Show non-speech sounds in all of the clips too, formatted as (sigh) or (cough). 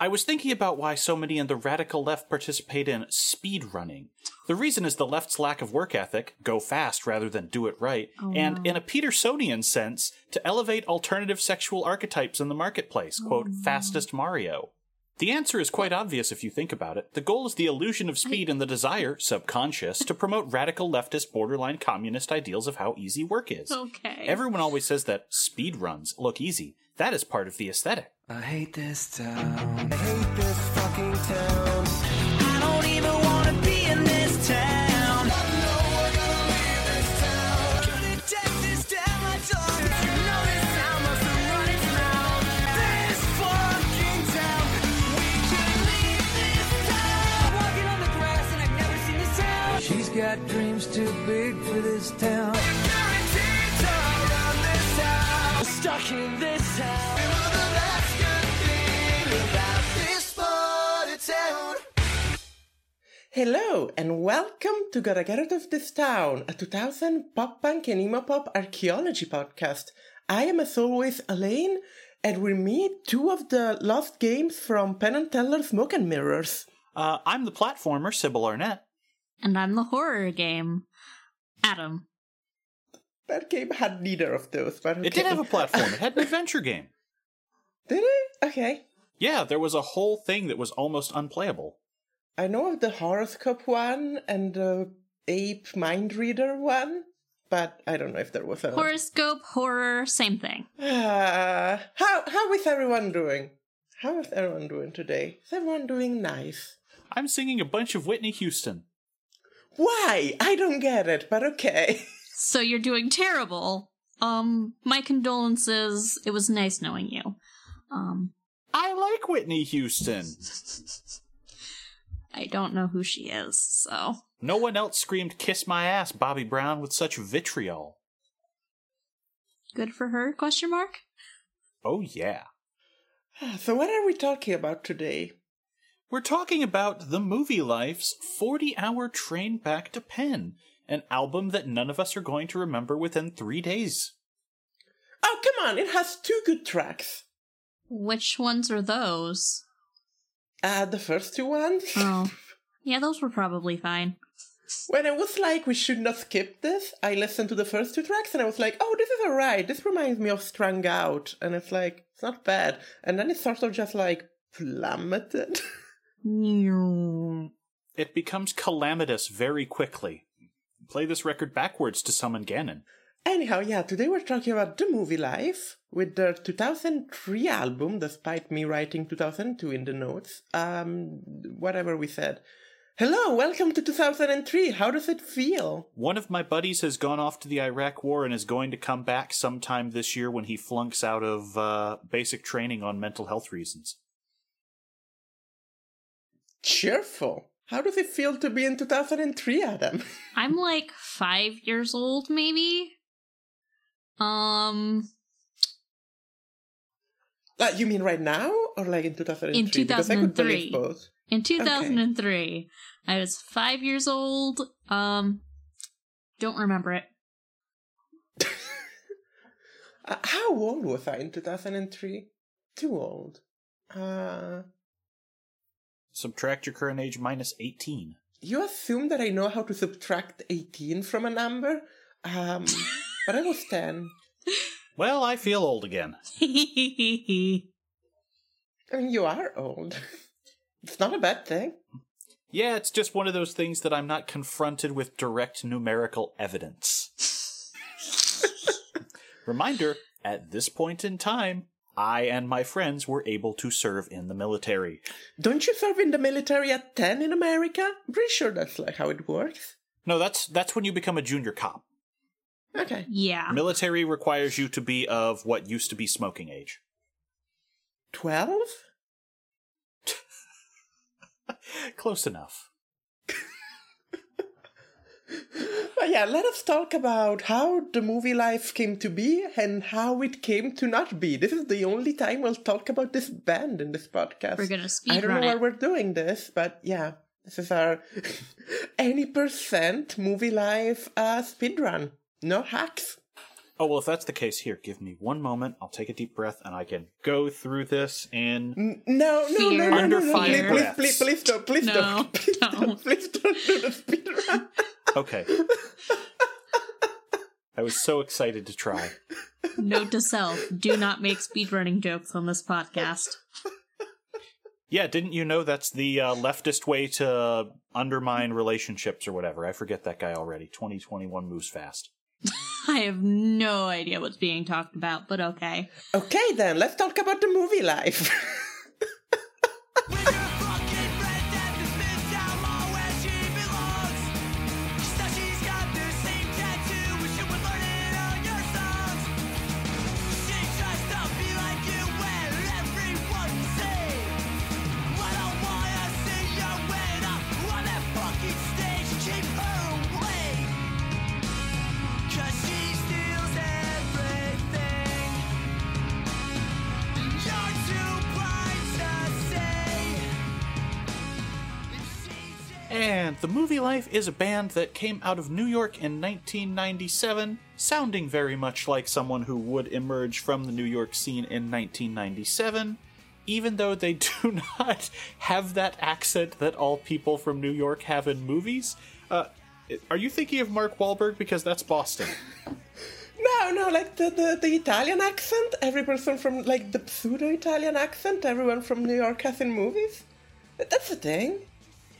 I was thinking about why so many in the radical left participate in speed running. The reason is the left's lack of work ethic, go fast rather than do it right, Oh, and no. in a Petersonian sense, to elevate alternative sexual archetypes in the marketplace, Oh, quote, no. fastest Mario. The answer is quite obvious if you think about it. The goal is the illusion of speed and the desire, subconscious, to promote radical leftist, borderline communist ideals of how easy work is. Okay. Everyone always says that speed runs look easy. That is part of the aesthetic. I hate this town. I hate this fucking town. This town. Guaranteed to run this town. Stuck in this town. The last good thing about this part of town. Hello and welcome to Gotta Get Out of This Town, a 2000 pop punk and emo pop archaeology podcast. I am as always Elaine, and we meet two of the lost games from Penn and Teller Smoke and Mirrors. Uh, I'm the platformer, Sybil Arnett. and I'm the horror game. Adam. That game had neither of those, but It did have a (laughs) platform. It had an adventure game. Did it? Okay. Yeah, there was a whole thing that was almost unplayable. I know of the horoscope one and the ape mind reader one, but I don't know if there was a. Horoscope, horror, same thing. Ah, (sighs) how how is everyone doing? How is everyone doing today? Is everyone doing nice? I'm singing a bunch of Whitney Houston. Why? I don't get it, but okay. (laughs) So you're doing terrible. Um, my condolences. It was nice knowing you. Um, I like Whitney Houston. I don't know who she is, so. No one else screamed "Kiss my ass, Bobby Brown" with such vitriol. Good for her? Question mark? Oh yeah. (sighs) So what are we talking about today? We're talking about the movie Life's 40 hour train back to Penn, an album that none of us are going to remember within three days. Oh, come on! It has two good tracks. Which ones are those? Uh, the first two ones. Oh. Yeah, those were probably fine. When I was like, we should not skip this, I listened to the first two tracks and I was like, oh, this is alright. This reminds me of Strung Out. And it's like, it's not bad. And then it sort of just like plummeted. (laughs) It becomes calamitous very quickly. Play this record backwards to summon Ganon. Anyhow, yeah, today we're talking about the movie Life with their 2003 album, despite me writing 2002 in the notes. Um, whatever we said. Hello, welcome to 2003. How does it feel? One of my buddies has gone off to the Iraq War and is going to come back sometime this year when he flunks out of uh, basic training on mental health reasons. Cheerful. How does it feel to be in 2003, Adam? (laughs) I'm like five years old, maybe. Um, Uh, you mean right now or like in 2003? In Because I could 2003. both. in 2003, I was five years old. Um, don't remember it. (laughs) Uh, how old was I in 2003? Too old. Uh, Subtract your current age minus 18. you assume that I know how to subtract 18 from a number? Um, (laughs) but I was 10. Well, I feel old again. (laughs) I mean, you are old. (laughs) It's not a bad thing. Yeah, it's just one of those things that I'm not confronted with direct numerical evidence. Reminder at this point in time, I and my friends were able to serve in the military. Don't you serve in the military at 10 in America? I'm pretty sure that's like how it works. No, that's that's when you become a junior cop. Okay. yeah. Military requires you to be of what used to be smoking age. 12? (laughs) Close enough. (laughs) But yeah, let us talk about how the movie life came to be and how it came to not be. This is the only time we'll talk about this band in this podcast. We're gonna speedrun. I don't run know why it. we're doing this, but yeah, this is our (laughs) any percent movie life uh, speed run. No hacks. Oh, well, if that's the case, here, give me one moment. I'll take a deep breath and I can go through this in. N- No, no, no, Fear. no, Under no, no, five please, please, breaths. please, please don't, please No, don't, please (laughs) don't. don't, please don't do the speed run. Okay. I was so excited to try. Note to self: Do not make speedrunning jokes on this podcast. Yeah, didn't you know that's the uh, leftist way to undermine relationships or whatever? I forget that guy already. 2021 moves fast. (laughs) I have no idea what's being talked about, but okay. Okay, then let's talk about the movie life. (laughs) Movie Life is a band that came out of New York in 1997, sounding very much like someone who would emerge from the New York scene in 1997, even though they (laughs) do not have that accent that all people from New York have in movies. Uh, are you thinking of Mark Wahlberg? Because that's Boston. (laughs) no, no, like the, the, the Italian accent. Every person from, like, the pseudo Italian accent everyone from New York has in movies. That's the thing.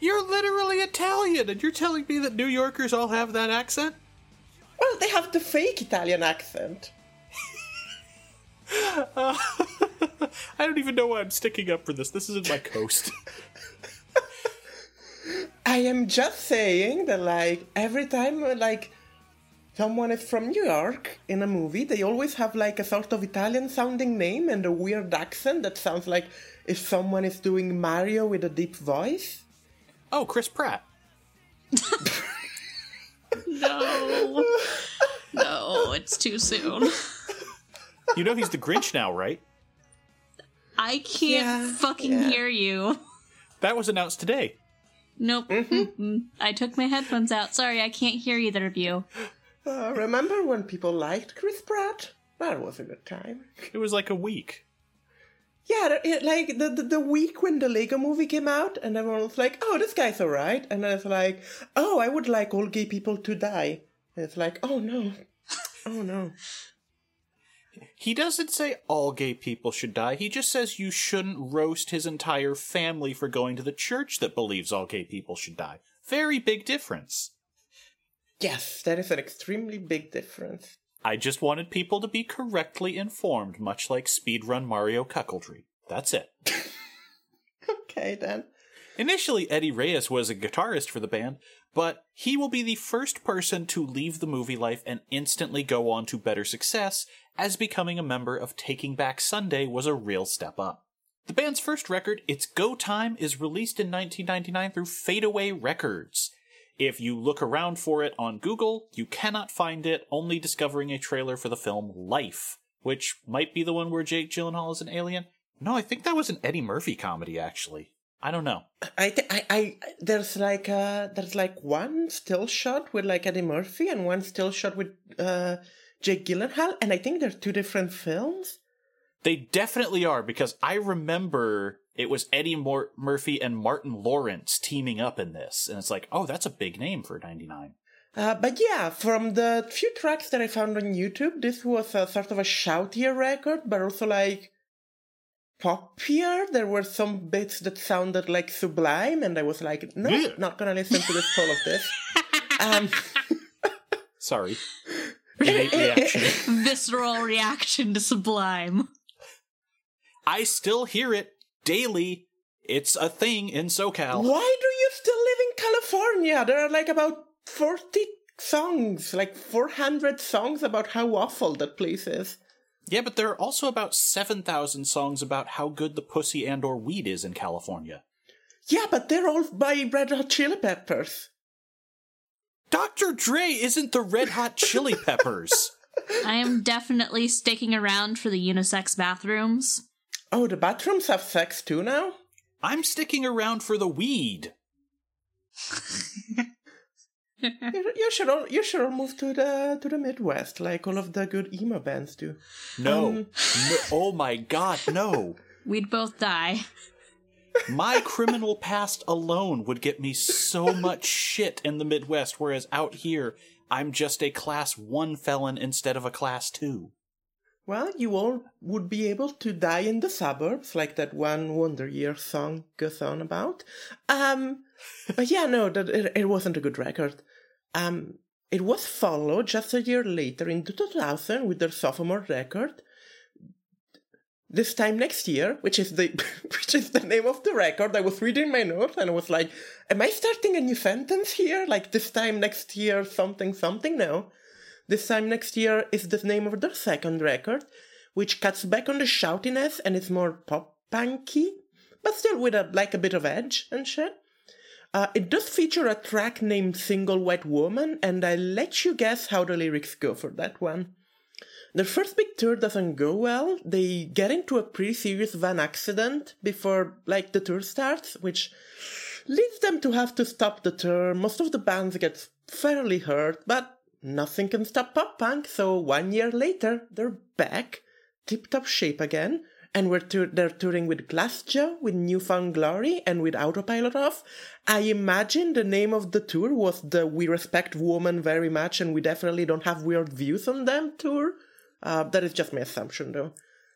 You're literally Italian, and you're telling me that New Yorkers all have that accent? Well, they have the fake Italian accent. (laughs) I don't even know why I'm sticking up for this. This isn't my coast. (laughs) I am just saying that, like, every time, uh, like, someone is from New York in a movie, they always have, like, a sort of Italian sounding name and a weird accent that sounds like if someone is doing Mario with a deep voice. Oh, Chris Pratt. No. No, it's too soon. You know he's the Grinch now, right? I can't Yeah, fucking yeah. hear you. That was announced today. Nope. Mm-mm. I took my headphones out. Sorry, I can't hear either of you. Uh, remember when people liked Chris Pratt? That was a good time. It was like a week. Yeah, it, like the, the the week when the Lego movie came out, and everyone was like, "Oh, this guy's alright," and I was like, "Oh, I would like all gay people to die." And it's like, "Oh no, oh no." He doesn't say all gay people should die. He just says you shouldn't roast his entire family for going to the church that believes all gay people should die. Very big difference. Yes, that is an extremely big difference. I just wanted people to be correctly informed, much like speedrun Mario cuckoldry. That's it. (laughs) Okay then. Initially, Eddie Reyes was a guitarist for the band, but he will be the first person to leave the movie life and instantly go on to better success, as becoming a member of Taking Back Sunday was a real step up. The band's first record, It's Go Time, is released in 1999 through Fadeaway Records. If you look around for it on Google, you cannot find it, only discovering a trailer for the film Life, which might be the one where Jake Gyllenhaal is an alien. No, I think that was an Eddie Murphy comedy, actually. I don't know. I, th- I, I, there's like uh, there's like one still shot with like Eddie Murphy and one still shot with uh, Jake Gyllenhaal, and I think they're two different films. They definitely are because I remember it was Eddie Mor- Murphy and Martin Lawrence teaming up in this, and it's like, oh, that's a big name for '99. Uh, but yeah, from the few tracks that I found on YouTube, this was a sort of a shoutier record, but also like poppier. There were some bits that sounded like Sublime, and I was like, no, Yeah. not gonna listen to this full of this. (laughs) Um, Sorry, (laughs) innate reaction. (laughs) Visceral reaction to Sublime. I still hear it daily. It's a thing in SoCal. why do you still live in California? There are like about 40 songs, like 400 songs about how awful that place is. Yeah, but there are also about seven thousand songs about how good the pussy and or weed is in California. Yeah, but they're all by Red Hot Chili Peppers. Dr. Dre isn't the Red Hot Chili Peppers. (laughs) I am definitely sticking around for the unisex bathrooms. Oh, the bathrooms have sex too now? I'm sticking around for the weed. You, you should all you should all move to the to the Midwest like all of the good emo bands do. No. Um, no. Oh my god, no. We'd both die. My criminal past alone would get me so much shit in the Midwest, whereas out here, I'm just a class one felon instead of a class two. Well, you all would be able to die in the suburbs, like that one Wonder Year song goes on about. Um, but yeah, no, that it, it wasn't a good record. Um, it was followed just a year later in 2000 with their sophomore record. This time next year, which is the (laughs) which is the name of the record. I was reading my notes and I was like, "Am I starting a new sentence here? Like this time next year, something something?" No, this time next year is the name of their second record, which cuts back on the shoutiness and is more pop punky, but still with a like a bit of edge and shit. Uh, it does feature a track named Single White Woman, and I'll let you guess how the lyrics go for that one. Their first big tour doesn't go well. They get into a pretty serious van accident before, like, the tour starts, which leads them to have to stop the tour. Most of the bands get fairly hurt, but nothing can stop pop punk, so one year later, they're back, tip top shape again, and we're they're touring with Glassjaw, with New Found Glory, and with Autopilot Off. I imagine the name of the tour was the We Respect Woman Very Much and We Definitely Don't Have Weird Views on Them tour. Uh, that is just my assumption, though.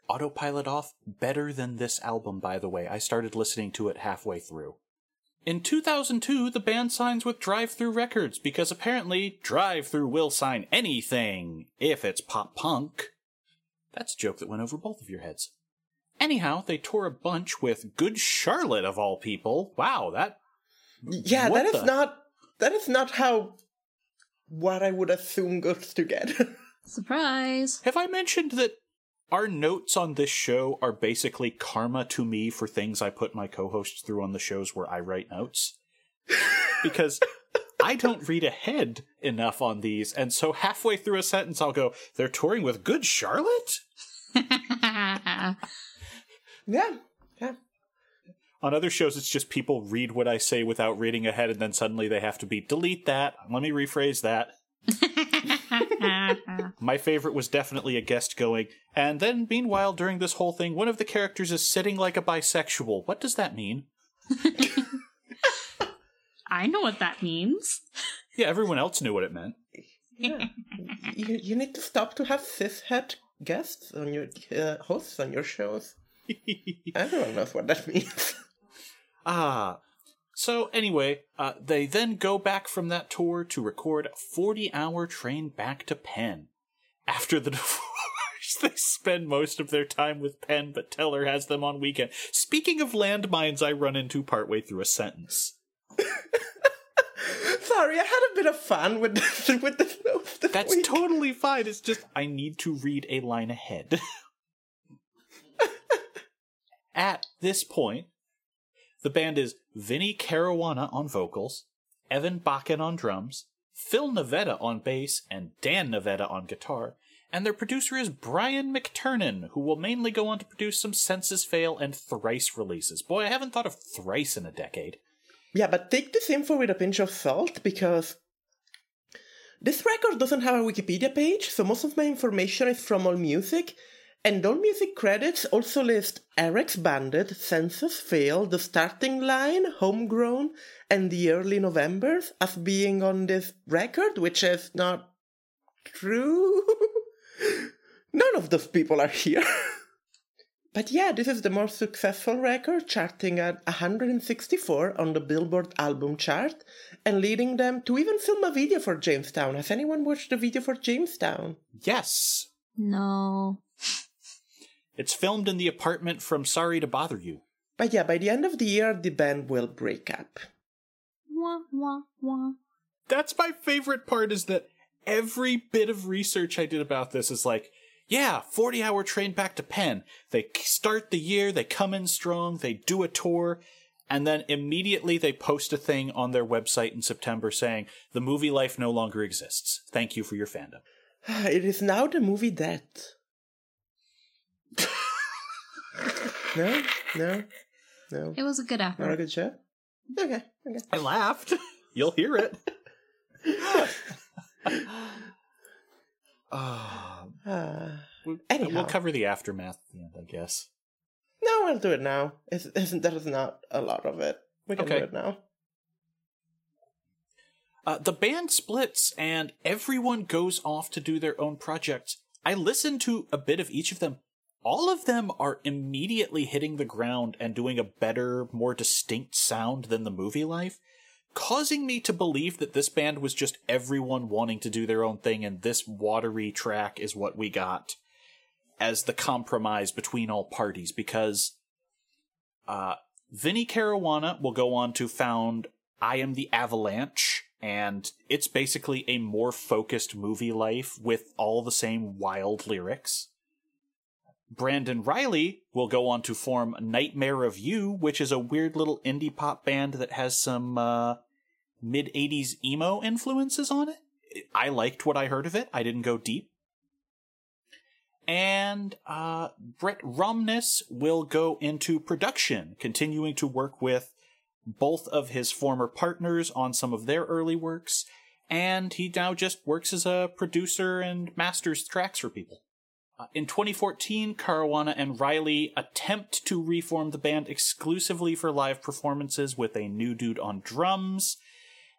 Autopilot Off, better than this album, by the way. I started listening to it halfway through. In 2002, the band signs with Drive-Thru Records because apparently Drive-Thru will sign anything if it's pop punk. That's a joke that went over both of your heads. Anyhow, they tour a bunch with Good Charlotte of all people. Wow, that Yeah, What that is the- not that is not how what I would assume goes together. (laughs) Surprise. Have I mentioned that our notes on this show are basically karma to me for things I put my co hosts through on the shows where I write notes? Because (laughs) I don't read ahead enough on these, and so halfway through a sentence I'll go, They're touring with Good Charlotte? (laughs) yeah, yeah. On other shows, it's just people read what I say without reading ahead, and then suddenly they have to be delete that. Let me rephrase that. My favorite was definitely a guest going, and then meanwhile, during this whole thing, one of the characters is sitting like a bisexual. What does that mean? (laughs) I know what that means. Yeah, everyone else knew what it meant. yeah. you, you need to stop to have cishet guests on your uh, hosts on your shows. (laughs) Everyone knows what that means. Ah. So, anyway, uh, they then go back from that tour to record a 40 hour train back to Penn. After the (laughs) divorce, they spend most of their time with Penn, but Teller has them on weekend. Speaking of landmines, I run into partway through a sentence. (laughs) Sorry, I had a bit of fun with this, (laughs) with the notes this That's week. totally fine. It's just I need to read a line ahead. At this point, the band is Vinnie Caruana on vocals, Evan Bakken on drums, Phil Navetta on bass, and Dan Navetta on guitar, and their producer is Brian McTernan, who will mainly go on to produce some Senses Fail and Thrice releases. Boy, I haven't thought of Thrice in a decade. Yeah, but take this info with a pinch of salt because this record doesn't have a Wikipedia page, so most of my information is from AllMusic, and all music credits also list Eric's Bandit, Senses Fail, The Starting Line, Homegrown, and The Early Novembers as being on this record, which is not true. (laughs) None of those people are here. (laughs) But yeah, this is the more successful record, charting at 164 on the Billboard album chart and leading them to even film a video for Jamestown. Has anyone watched the video for Jamestown? Yes, No. It's filmed in the apartment from Sorry to Bother You. But yeah, by the end of the year, the band will break up. Wah, wah, wah. that's my favorite part is that every bit of research I did about this is like, yeah, 40 hour train back to Penn. They start the year, they come in strong, they do a tour, and then immediately they post a thing on their website in September saying, the movie life no longer exists. Thank you for your fandom. (sighs) It is now the movie Death. No? No? No? It was a good Not a good show? Okay, okay. I laughed. You'll hear it. Ah, (sighs) Uh, (sighs) we'll, Anyhow. we'll cover the aftermath at the end, I guess. no, we'll do it now. It's, it's, there's not a lot of it. We can Okay. do it now. Uh, the band splits and everyone goes off to do their own projects. I listened to a bit of each of them. All of them are immediately hitting the ground and doing a better, more distinct sound than the movie life, causing me to believe that this band was just everyone wanting to do their own thing and this watery track is what we got as the compromise between all parties because uh, Vinnie Caruana will go on to found I Am the Avalanche, and it's basically a more focused movie life with all the same wild lyrics. Brandon Reilly will go on to form Nightmare of You, which is a weird little indie pop band that has some uh, mid 80s emo influences on it. I liked what I heard of it, I didn't go deep. And uh, Brett Romnes will go into production, continuing to work with both of his former partners on some of their early works, and he now just works as a producer and masters tracks for people. Uh, in 2014, Caruana and Reilly attempt to reform the band exclusively for live performances with a new dude on drums,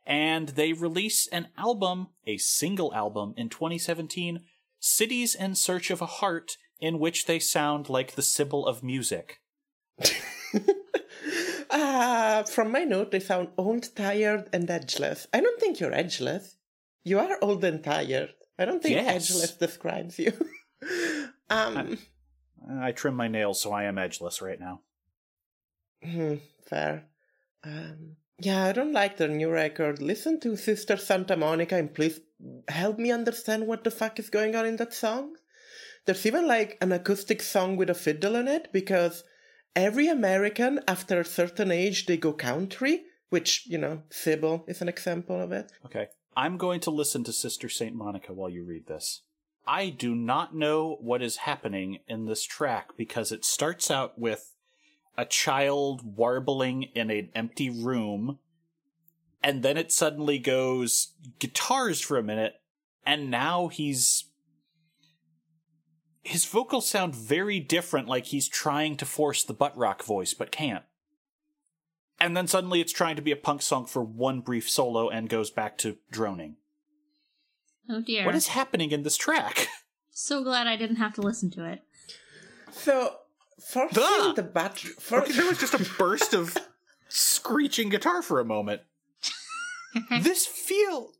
and they release an album, a single album, in 2017, Cities in Search of a Heart, in which they sound like the Sybil of music. (laughs) Uh, from my note, they sound old, tired, and edgeless. I don't think you're edgeless. You are old and tired. I don't think Yes. edgeless describes you. (laughs) um, I trim my nails, so I am edgeless right now. hmm, fair. Um, yeah, I don't like their new record. Listen to Sister Santa Monica and please help me understand what the fuck is going on in that song. There's even like an acoustic song with a fiddle in it because every American after a certain age they go country, which, you know, Sybil is an example of it. Okay. I'm going to listen to Sister St. Monica while you read this. I do not know what is happening in this track because it starts out with a child warbling in an empty room, and then it suddenly goes guitars for a minute, and now he's. His vocals sound very different, like he's trying to force the butt rock voice, but can't. And then suddenly it's trying to be a punk song for one brief solo and goes back to droning. Oh dear. What is happening in this track? (laughs) so glad I didn't have to listen to it. So, first Ah! thing the bat first, there was just a (laughs) burst of screeching guitar for a moment. (laughs) this feel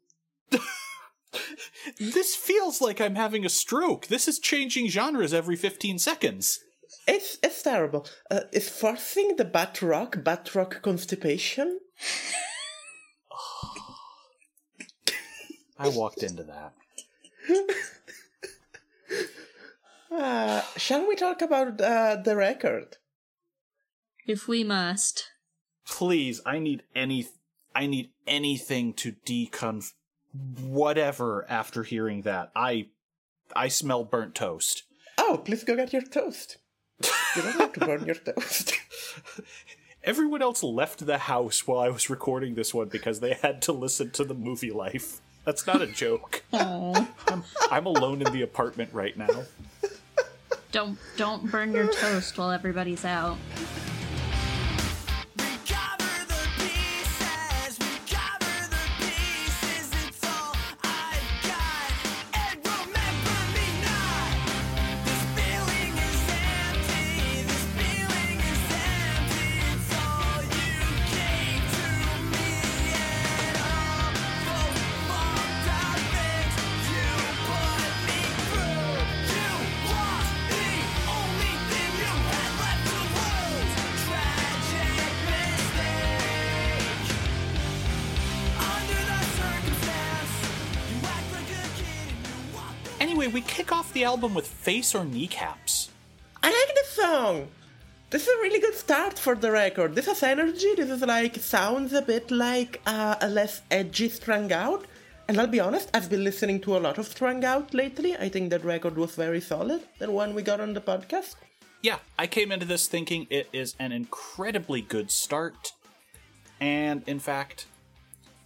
This feels like I'm having a stroke. This is changing genres every 15 seconds. It's it's terrible. Uh, is forcing the bat rock bat rock constipation? I walked into that. Uh, shall we talk about uh, the record? If we must. Please, I need any I need anything to deconf whatever after hearing that. I I smell burnt toast. Oh, please go get your toast. You don't have to burn your toast. (laughs) Everyone else left the house while I was recording this one because they had to listen to the movie life. That's not a joke. (laughs) I'm, I'm alone in the apartment right now. don't don't burn your toast while everybody's out. We kick off the album with Face or Kneecaps. I like this song. This is a really good start for the record. This has energy. This is like sounds a bit like uh, a less edgy strung out. And I'll be honest, I've been listening to a lot of strung out lately. I think that record was very solid. The one we got on the podcast. Yeah, I came into this thinking it is an incredibly good start. And in fact,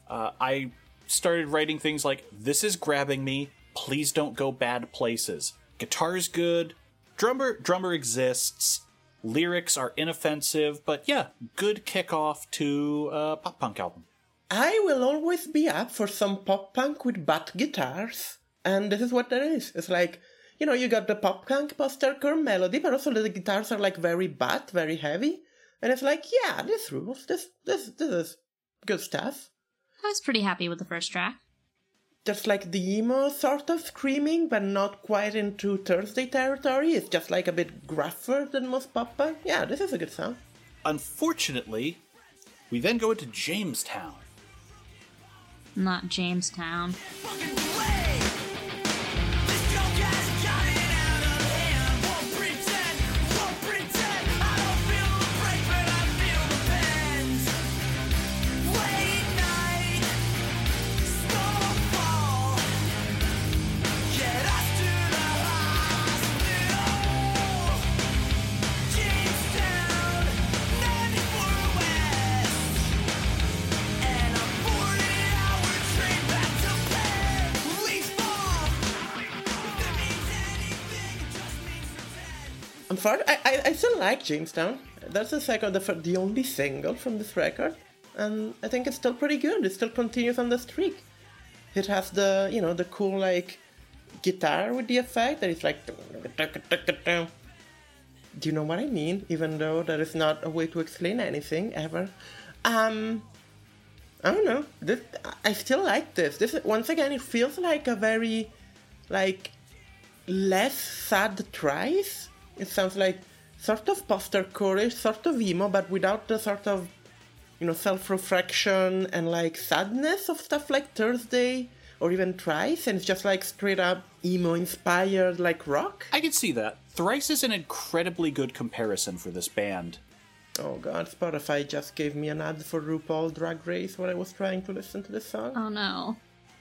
uh, I started writing things like, This is grabbing me, please don't go bad places. Guitar's good, drummer drummer exists, lyrics are inoffensive, but yeah, good kickoff to a pop punk album. I will always be up for some pop punk with butt guitars. And this is what there is. It's like, you know, you got the pop punk post-hardcore melody, but also the guitars are like very butt, very heavy. And it's like, yeah, this rules. This this this is good stuff. I was pretty happy with the first track. Just like the emo sort of screaming, but not quite into Thursday territory. It's just like a bit gruffer than most pop punk. Yeah, this is a good song. Unfortunately, we then go into Jamestown. Not Jamestown. Sorry, I, I, still like Jamestown. That's the second, the, the only single from this record, and I think it's still pretty good. It still continues on the streak. It has the, you know, the cool like guitar with the effect that it's like. Do you know what I mean? Even though there is not a way to explain anything ever. Um, I don't know. This, I still like this. This once again, it feels like a very, like, less sad Thrice. It sounds like sort of post-hardcore, sort of emo, but without the sort of, you know, self-reflection and like sadness of stuff like Thursday or even Thrice, and it's just like straight up emo-inspired like rock. I can see that. Thrice is an incredibly good comparison for this band. Oh god, Spotify just gave me an ad for RuPaul Drag Race when I was trying to listen to this song. Oh no.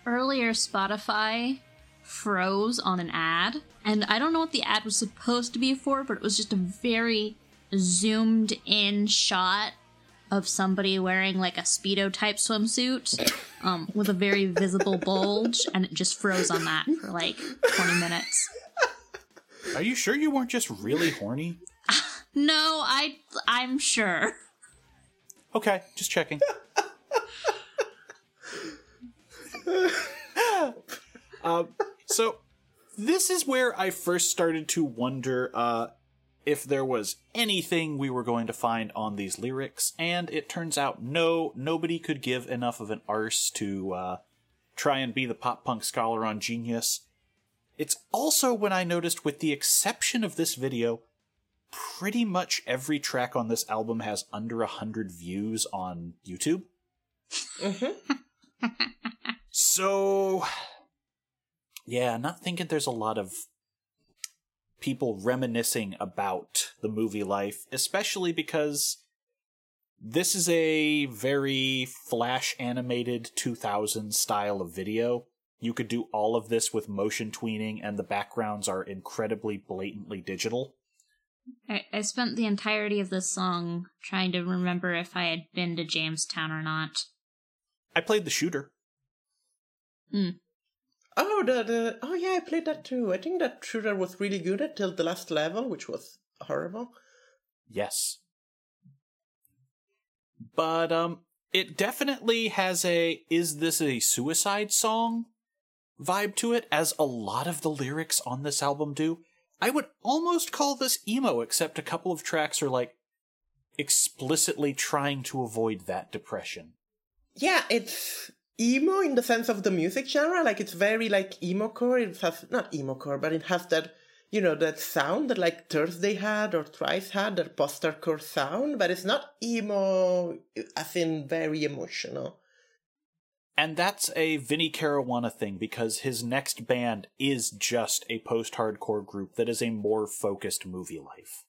Earlier, Spotify froze on an ad, and I don't know what the ad was supposed to be for, but it was just a very zoomed in shot of somebody wearing like a Speedo type swimsuit (coughs) um, with a very visible bulge, and it just froze on that for like 20 minutes. Are you sure you weren't just really horny? (laughs) No, I I'm sure. Okay, just checking. um, (laughs) so this is where I first started to wonder uh, if there was anything we were going to find on these lyrics, and it turns out no, nobody could give enough of an arse to uh, try and be the pop punk scholar on Genius. It's also when I noticed, with the exception of this video, pretty much every track on this album has under a hundred views on YouTube. (laughs) so, yeah, not thinking there's a lot of people reminiscing about the movie life, especially because this is a very flash animated 2000 style of video. You could do all of this with motion tweening, and the backgrounds are incredibly blatantly digital. I, I spent the entirety of this song trying to remember if I had been to Jamestown or not. I played the shooter. Hmm. Oh, the, the oh yeah, I played that too. I think that shooter was really good until the last level, which was horrible. Yes. But um it definitely has a is this a suicide song vibe to it as a lot of the lyrics on this album do. I would almost call this emo except a couple of tracks are like explicitly trying to avoid that depression. Yeah, it's emo in the sense of the music genre. Like it's very like emo core. It has not emo core, but it has that you know that sound that like Thursday had or Thrice had, that post-hardcore sound. But it's not emo as in very emotional. And that's a Vinnie Caruana thing because his next band is just a post-hardcore group that is a more focused movie life.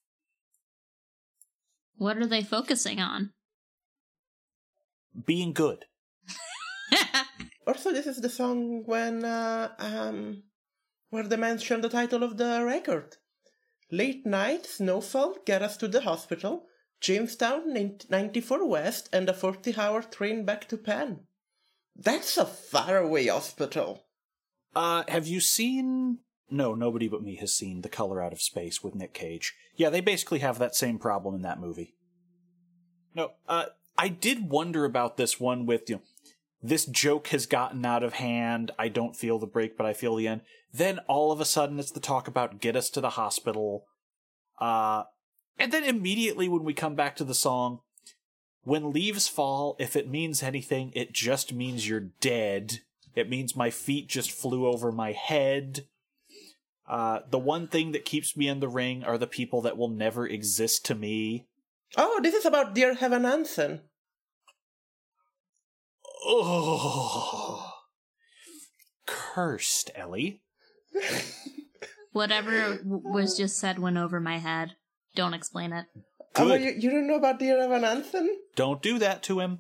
What are they focusing on? Being good. (laughs) (laughs) Also, this is the song when uh, um where they mention the title of the record. Late night snowfall get us to the hospital. Jamestown, 94 West, and a 40 hour train back to Penn. That's a faraway hospital. Uh, have you seen? No, nobody but me has seen The Color Out of Space with Nick Cage. Yeah, they basically have that same problem in that movie. No, uh, I did wonder about this one with you. Know, this joke has gotten out of hand. I don't feel the break, but I feel the end. Then all of a sudden, it's the talk about get us to the hospital. Uh, and then immediately when we come back to the song, when leaves fall, if it means anything, it just means you're dead. It means my feet just flew over my head. Uh, the one thing that keeps me in the ring are the people that will never exist to me. Oh, this is about Dear Evan Hansen. Oh, cursed, Ellie. Whatever was just said went over my head. Don't explain it. Oh, you, you don't know about Dear Evan Hansen? Don't do that to him.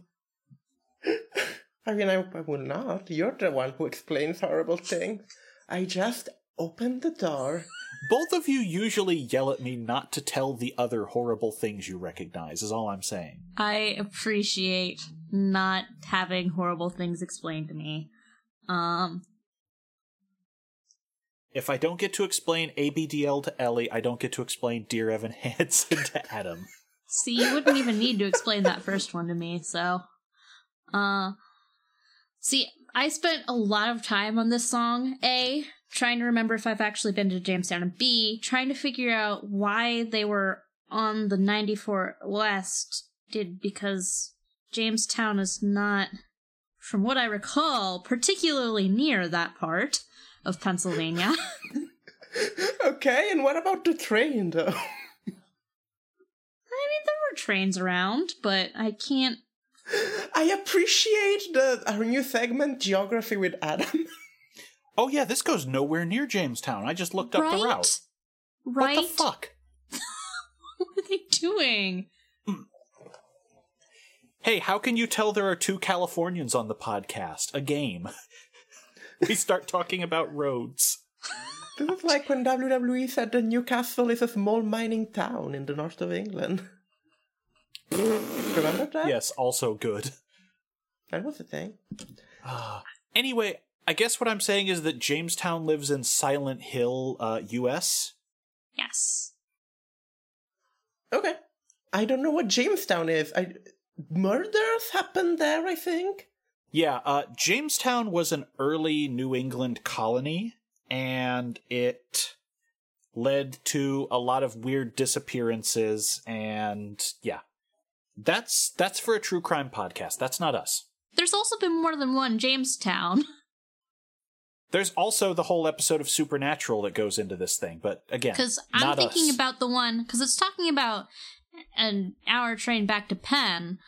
I mean, I, I will not. You're the one who explains horrible things. I just opened the door. Both of you usually yell at me not to tell the other horrible things you recognize, is all I'm saying. I appreciate not having horrible things explained to me. Um, If I don't get to explain ABDL to Ellie, I don't get to explain Dear Evan (laughs) Hansen to Adam. see, you wouldn't even need to explain that first one to me, so. Uh, see, I spent a lot of time on this song. A, trying to remember if I've actually been to Jamestown, and B, trying to figure out why they were on the 94 West, did because Jamestown is not, from what I recall, particularly near that part of Pennsylvania. (laughs) Okay, and what about the train, though? I mean, there were trains around, but I can't. I appreciate the our new segment, Geography with Adam. (laughs) Oh yeah, this goes nowhere near Jamestown. I just looked up right? the route. Right? What the fuck? (laughs) What are they doing? Hey, how can you tell there are two Californians on the podcast? A game. (laughs) we start talking about roads. this is like when WWE said that Newcastle is a small mining town in the north of England. Remember that? Yes, also good. That was the thing. Anyway, I guess what I'm saying is that Jamestown lives in Silent Hill, uh, US. Yes. Okay. I don't know what Jamestown is. I murders happened there, I think. Yeah, uh, Jamestown was an early New England colony, and it led to a lot of weird disappearances, and yeah. That's that's for a true crime podcast. That's not us. There's also been more than one Jamestown. (laughs) There's also the whole episode of Supernatural that goes into this thing, but again, Because I'm not thinking us. about the one, because it's talking about an hour train back to Penn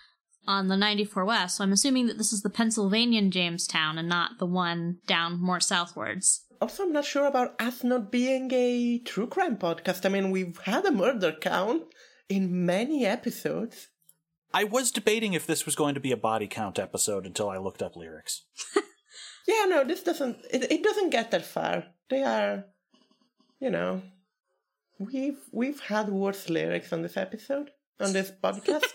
on the 94 West, so I'm assuming that this is the Pennsylvanian Jamestown and not the one down more southwards. Also, I'm not sure about us not being a true crime podcast. I mean, we've had a murder count in many episodes. I was debating if this was going to be a body count episode until I looked up lyrics. (laughs) Yeah, no, this doesn't. It, it doesn't get that far. They are, you know, we've we've had worse lyrics on this episode on this podcast. (laughs)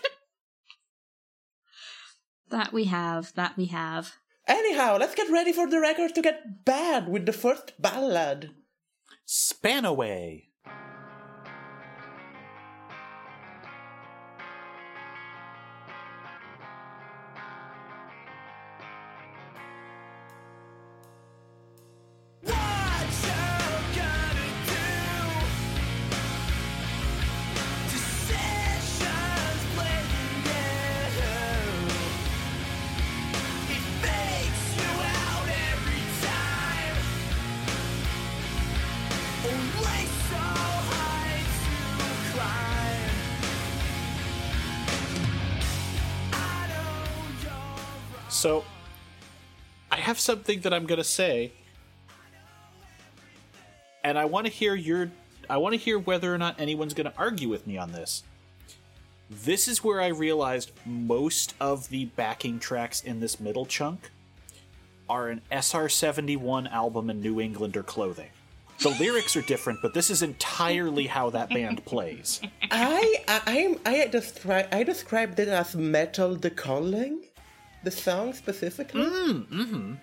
That we have, that we have. Anyhow, let's get ready for the record to get bad with the first ballad. Spanaway. What something that I'm going to say, and I want to hear your. I want to hear whether or not anyone's going to argue with me on this. This is where I realized most of the backing tracks in this middle chunk are an SR71 album in New Englander clothing. The lyrics are different, but this is entirely how that band (laughs) plays. I I I'm, I describe I described it as metal the calling The song specifically? Mm, mm-hmm.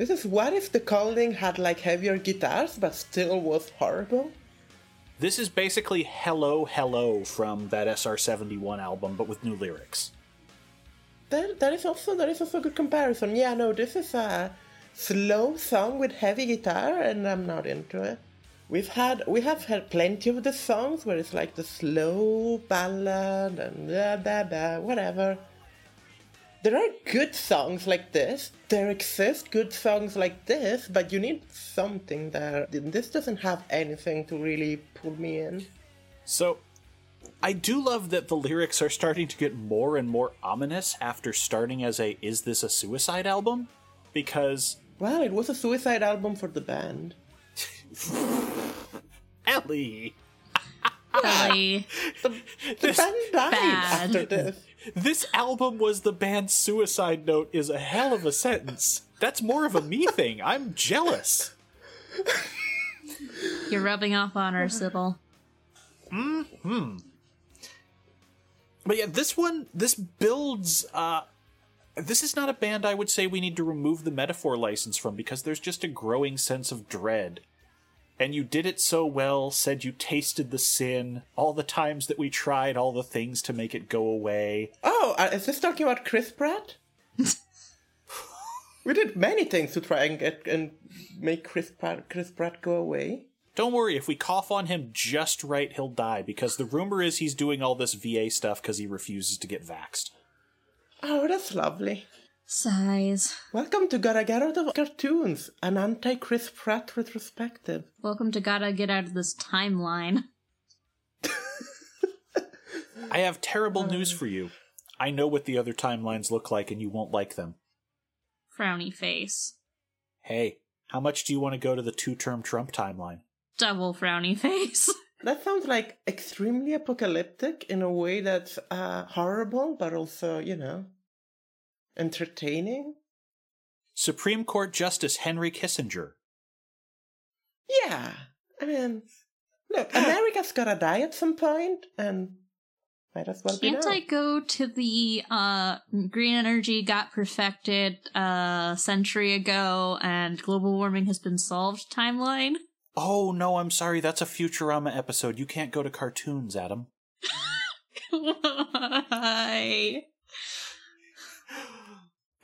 This is what if the calling had like heavier guitars but still was horrible? This is basically Hello Hello from that SR71 album, but with new lyrics. That that is also that is also a good comparison. Yeah, no, this is a slow song with heavy guitar, and I'm not into it. We've had we have had plenty of the songs where it's like the slow ballad and blah blah blah whatever. There are good songs like this. There exist good songs like this, but you need something there. This doesn't have anything to really pull me in. So, I do love that the lyrics are starting to get more and more ominous after starting as a Is This a Suicide album? Because, Well, it was a suicide album for the band. (laughs) Ellie, Ellie. The This- band died Bad. after this. This album was the band's suicide note is a hell of a sentence. That's more of a me thing. I'm jealous. You're rubbing off on her, Sybil. Hmm. But yeah, this one, this builds. uh This is not a band I would say we need to remove the metaphor license from because there's just a growing sense of dread. And you did it so well, said you tasted the sin, all the times that we tried all the things to make it go away. Oh, uh, is this talking about Chris Pratt? (laughs) we did many things to try and get and make Chris Pratt, Chris Pratt go away. Don't worry, if we cough on him just right, he'll die because the rumor is he's doing all this VA stuff because he refuses to get vaxxed. Oh, that's lovely. Sighs. Welcome to Gotta Get Out of Cartoons, an anti-Chris Pratt retrospective. Welcome to Gotta Get Out of This Timeline. (laughs) I have terrible news for you. I know what the other timelines look like and you won't like them. Frowny face. Hey, how much do you want to go to the two term Trump timeline? Double frowny (laughs) face. That sounds like extremely apocalyptic in a way that's uh, horrible, but also, you know, entertaining. Supreme Court Justice Henry Kissinger. Yeah, I mean, look, (sighs) America's gotta die at some point, and might as well Can't be now. I go to the uh green energy got perfected a century ago and global warming has been solved timeline? Oh, no, I'm sorry, that's a Futurama episode. You can't go to cartoons, Adam. (laughs) Why?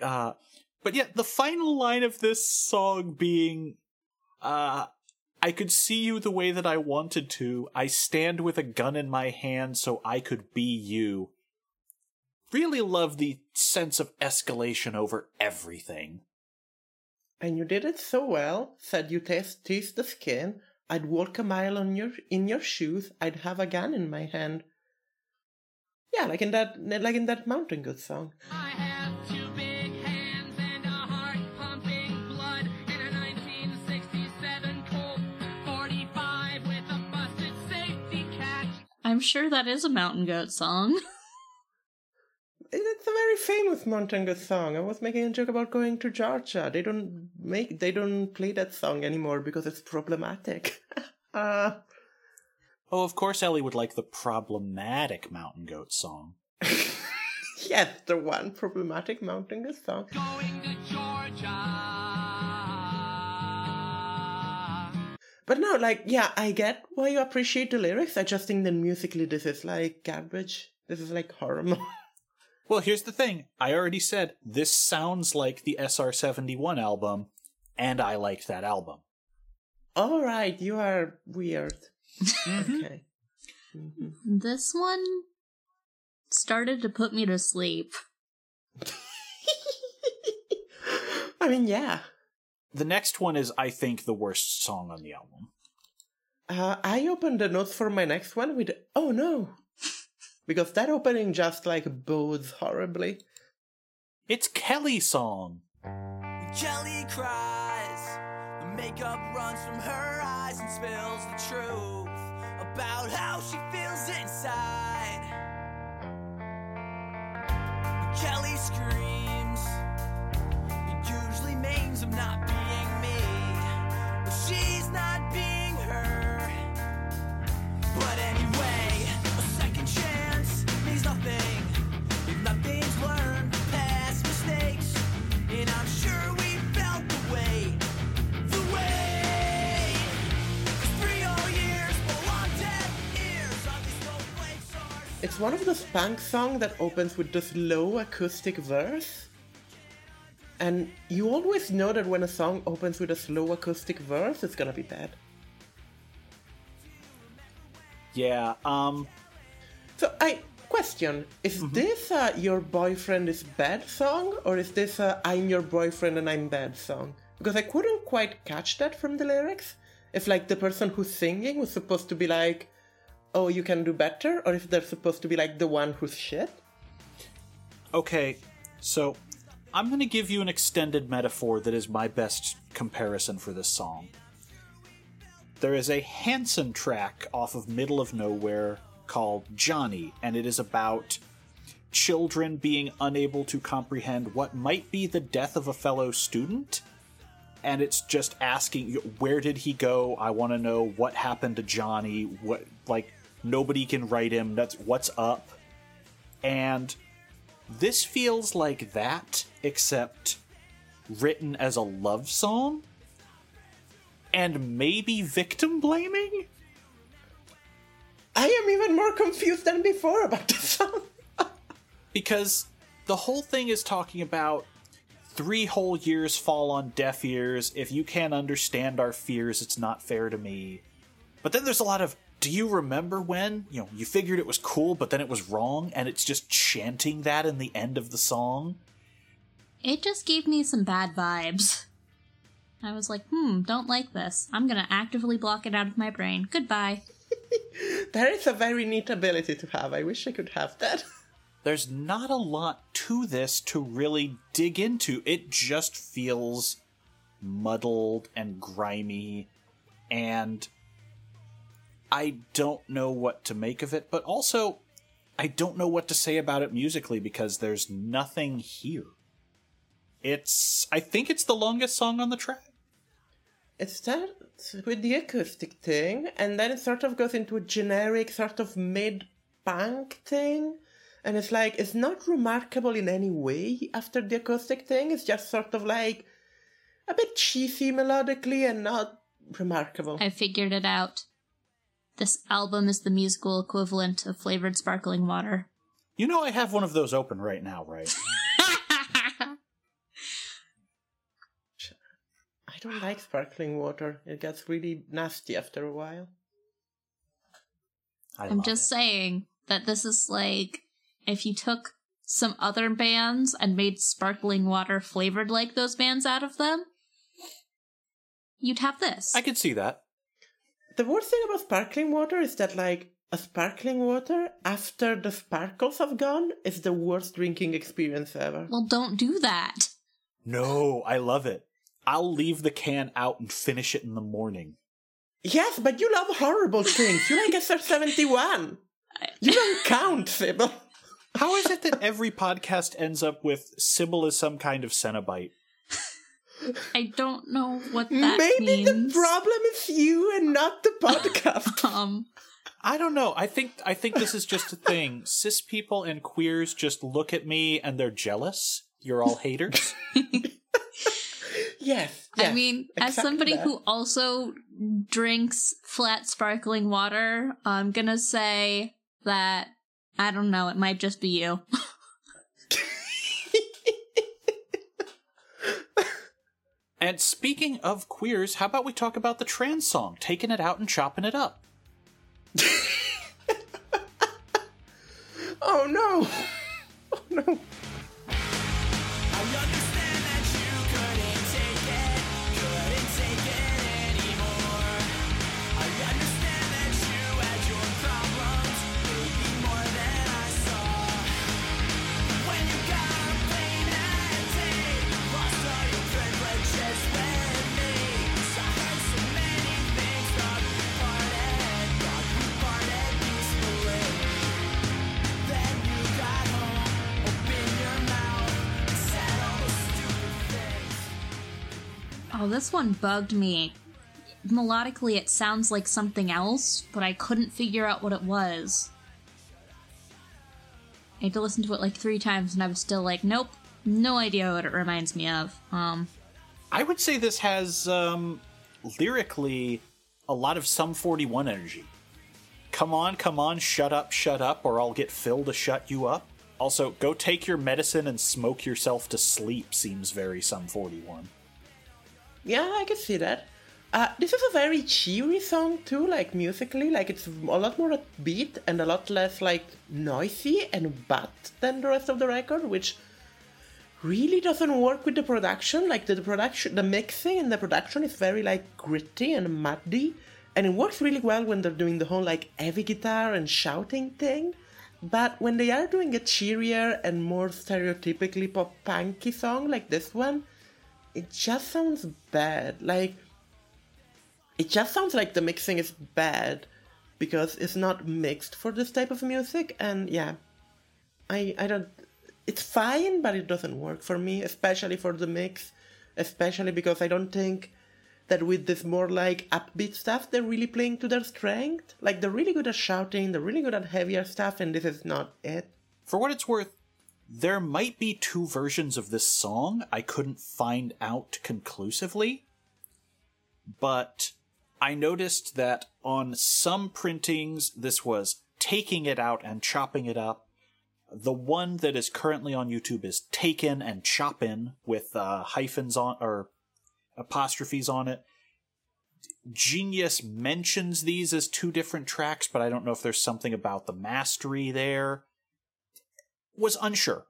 Uh, but yeah, the final line of this song being, uh, I could see you the way that I wanted to. I stand with a gun in my hand so I could be you. Really love the sense of escalation over everything. And you did it so well. Said you taste taste the skin. I'd walk a mile on your in your shoes. I'd have a gun in my hand. Yeah, like in that like in that Mountain Goat song. I'm sure that is a mountain goat song. (laughs) It's a very famous Mountain Goat song. I was making a joke about going to Georgia. They don't make they don't play that song anymore because it's problematic. (laughs) uh Oh, of course Ellie would like the problematic Mountain Goat song. (laughs) yes, the one problematic Mountain Goat song. Going to Georgia. But no, like, yeah, I get why you appreciate the lyrics. I just think that musically this is like garbage. This is like horrible. (laughs) Well, here's the thing. I already said this sounds like the SR71 album, and I liked that album. All right, you are weird. (laughs) Mm-hmm. Okay. Mhm. This one started to put me to sleep. (laughs) I mean, yeah. The next one is, I think, the worst song on the album. Uh, I opened the notes for my next one with "Oh no," because that opening just like bodes horribly. It's Kelly's song. Kelly cries, the makeup runs from her eyes and spills the truth about how she feels inside. Kelly screams, it usually means I'm not being me, but she's not being her. But anyway, a second chance means nothing if nothing's learned past mistakes. And I'm sure we felt the way, the way. Three whole years, long dead ears. It's one of the punk songs that opens with this low acoustic verse and you always know that when a song opens with a slow acoustic verse, it's gonna be bad. Yeah, um, So I question: Is this a "Your Boyfriend Is Bad" song, or is this a "I'm Your Boyfriend and I'm Bad" song? Because I couldn't quite catch that from the lyrics. If like the person who's singing was supposed to be like, "Oh, you can do better," or if they're supposed to be like the one who's shit. Okay, so I'm going to give you an extended metaphor that is my best comparison for this song. There is a Hanson track off of Middle of Nowhere called Johnny, and it is about children being unable to comprehend what might be the death of a fellow student. And it's just asking, where did he go? I want to know what happened to Johnny. What, like, nobody can write him. That's what's up. And this feels like that, except written as a love song? And maybe victim blaming? I am even more confused than before about the song. (laughs) Because the whole thing is talking about three whole years fall on deaf ears. If you can't understand our fears, it's not fair to me. But then there's a lot of, do you remember when? You know, you figured it was cool, but then it was wrong, and it's just chanting that in the end of the song. It just gave me some bad vibes. I was like, hmm, don't like this. I'm gonna actively block it out of my brain. Goodbye. (laughs) That is a very neat ability to have. I wish I could have that. (laughs) there's not a lot to this to really dig into. It just feels muddled and grimy, and I don't know what to make of it, but also I don't know what to say about it musically because there's nothing here. It's I think it's the longest song on the track. It starts with the acoustic thing, and then it sort of goes into a generic sort of mid punk thing. And it's like, it's not remarkable in any way after the acoustic thing. It's just sort of like a bit cheesy melodically and not remarkable. I figured it out. This album is the musical equivalent of flavored sparkling water. You know I have one of those open right now, right? (laughs) I don't like sparkling water. It gets really nasty after a while. I I'm just it. saying that this is like if you took some other bands and made sparkling water flavored like those bands out of them, you'd have this. I could see that. The worst thing about sparkling water is that, like, a sparkling water after the sparkles have gone is the worst drinking experience ever. well, don't do that. No, I love it. I'll leave the can out and finish it in the morning. Yes, but you love horrible things. You like SR71. You don't count, Sybil. How is it that every podcast ends up with Sybil as some kind of Cenobite? I don't know what that Maybe means. the problem is you and not the podcast. (laughs) um, I don't know. I think I think this is just a thing. Cis people and queers just look at me and they're jealous. You're all haters. (laughs) yes, I yes, mean, as somebody that. who also drinks flat sparkling water, I'm gonna say that I don't know. It might just be you. (laughs) and speaking of queers, how about we talk about the trans song, taking it out and chopping it up? (laughs) Oh no! (laughs) Oh no! Oh, this one bugged me. Melodically, it sounds like something else, but I couldn't figure out what it was. I had to listen to it like three times, and I was still like, nope, no idea what it reminds me of. Um, I would say this has um, lyrically a lot of Sum 41 energy. come on, come on, shut up, shut up, or I'll get Phil to shut you up. Also, go take your medicine and smoke yourself to sleep seems very Sum 41. Yeah, I can see that. Uh, this is a very cheery song too, like musically. Like it's a lot more upbeat and a lot less like noisy and butt than the rest of the record, which really doesn't work with the production. Like the, the production, the mixing and the production is very like gritty and muddy, and it works really well when they're doing the whole like heavy guitar and shouting thing. But when they are doing a cheerier and more stereotypically pop punky song like this one, it just sounds bad. Like it just sounds like the mixing is bad because it's not mixed for this type of music and yeah. I I don't it's fine but it doesn't work for me, especially for the mix, especially because I don't think that with this more like upbeat stuff they're really playing to their strength. Like they're really good at shouting, they're really good at heavier stuff and this is not it. For what it's worth, there might be two versions of this song. I couldn't find out conclusively. But I noticed that on some printings, this was taking it out and chopping it up. The one that is currently on YouTube is taken and choppin with uh, hyphens on or apostrophes on it. Genius mentions these as two different tracks, but I don't know if there's something about the mastery there. Was unsure.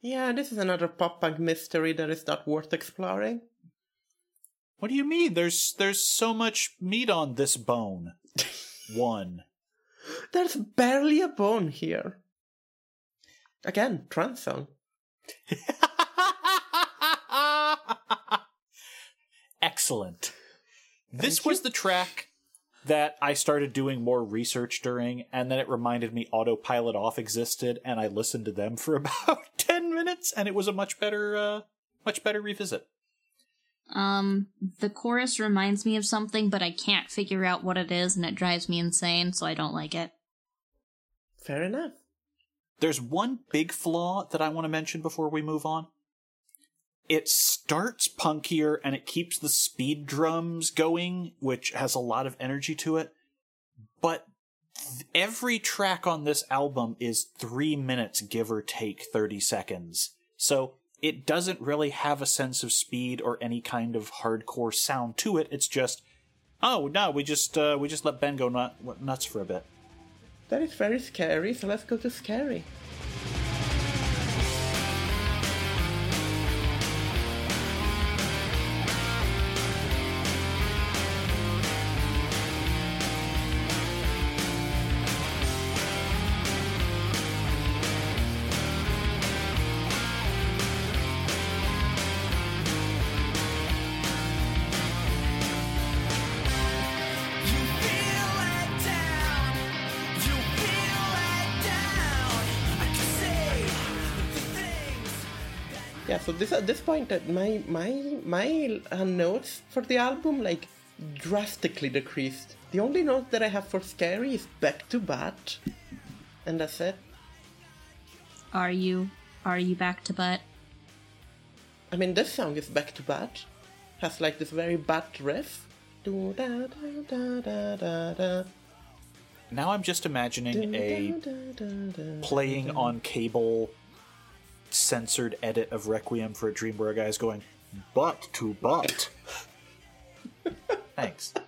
Yeah, this is another pop punk mystery that is not worth exploring. What do you mean? There's there's so much meat on this bone. (laughs) One. There's barely a bone here. Again, trance song. (laughs) Excellent. This was the track that I started doing more research during, and then it reminded me Autopilot Off existed, and I listened to them for (laughs) about ten minutes, and it was a much better, uh, much better revisit. Um, the chorus reminds me of something, but I can't figure out what it is, and it drives me insane, so I don't like it. Fair enough. There's one big flaw that I want to mention before we move on. It starts punkier and it keeps the speed drums going, which has a lot of energy to it. But th- every track on this album is three minutes, give or take 30 seconds. So it doesn't really have a sense of speed or any kind of hardcore sound to it. It's just, oh no, we just uh, we just let Ben go nut- nuts for a bit. That is very scary, so let's go to scary. This at this point, uh, my my my uh, notes for the album like drastically decreased. The only note that I have for scary is back to bat, and that's it. Are you? Are you back to butt? I mean, this song is back to bat, has like this very bat riff. Do da da da da da da. Now I'm just imagining a Da, da, da, da. playing on cable censored edit of Requiem for a Dream where a guy's going butt to butt. Thanks. (laughs)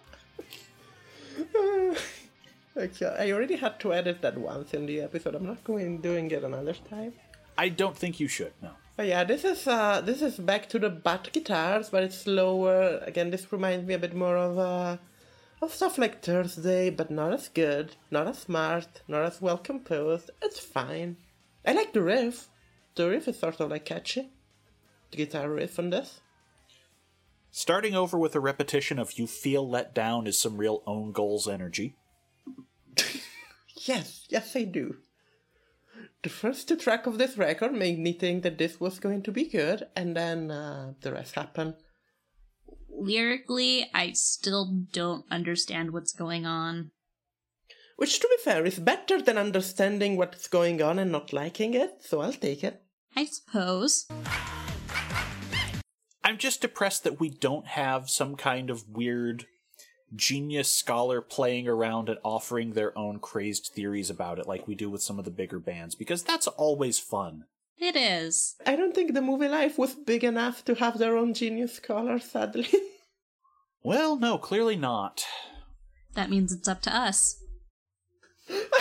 Okay, I already had to edit that once in the episode. I'm not going doing it another time. I don't think you should, no. But yeah, this is uh this is back to the butt guitars, but it's slower. Again, this reminds me a bit more of uh of stuff like Thursday, but not as good, not as smart, not as well composed. It's fine. I like the riff. The riff is sort of like catchy. The guitar riff on this. Starting over with a repetition of You Feel Let Down is some real own goals energy. Yes, yes I do. The first two track of this record made me think that this was going to be good, and then uh, the rest happened. Lyrically, I still don't understand what's going on. Which, to be fair, is better than understanding what's going on and not liking it, so I'll take it. I suppose. I'm just depressed that we don't have some kind of weird genius scholar playing around and offering their own crazed theories about it, like we do with some of the bigger bands, because that's always fun. It is. I don't think the movie life was big enough to have their own genius scholar, sadly. Well, no, clearly not. That means it's up to us. (laughs)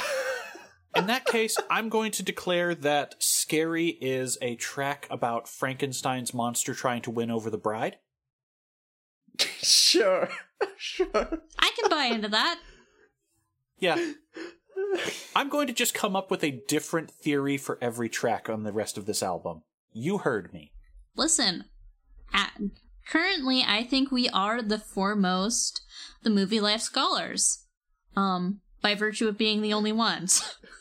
In that case, I'm going to declare that Scary is a track about Frankenstein's monster trying to win over the bride. (laughs) sure. Sure. I can buy into that. Yeah. I'm going to just come up with a different theory for every track on the rest of this album. You heard me. Listen, at, currently, I think we are the foremost the movie life scholars. Um, by virtue of being the only ones. (laughs)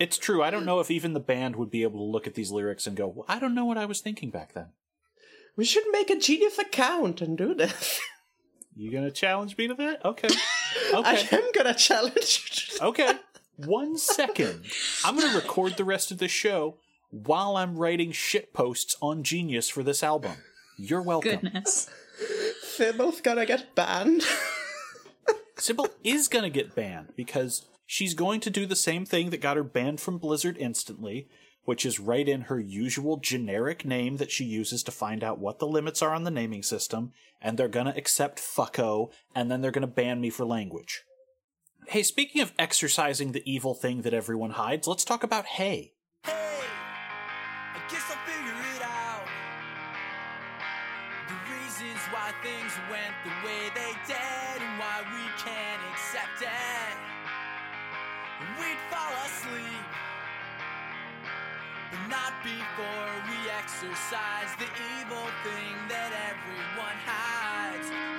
It's true. I don't know if even the band would be able to look at these lyrics and go, well, I don't know what I was thinking back then. We should make a genius account and do this. You gonna challenge me to that? Okay. (laughs) okay. I am gonna challenge you. to- Okay. One second. I'm gonna record the rest of the show while I'm writing shit posts on Genius for this album. You're welcome. Goodness. Sybil's gonna get banned. Sybil is gonna get banned because she's going to do the same thing that got her banned from Blizzard instantly, which is write in her usual generic name that she uses to find out what the limits are on the naming system, and they're gonna accept fucko, and then they're gonna ban me for language. Hey, speaking of exercising the evil thing that everyone hides, let's talk about Hey. Hey, I guess I'll figure it out. The reasons why things went the way they did and why we can't accept it. We'd fall asleep, but not before we exercise the evil thing that everyone hides.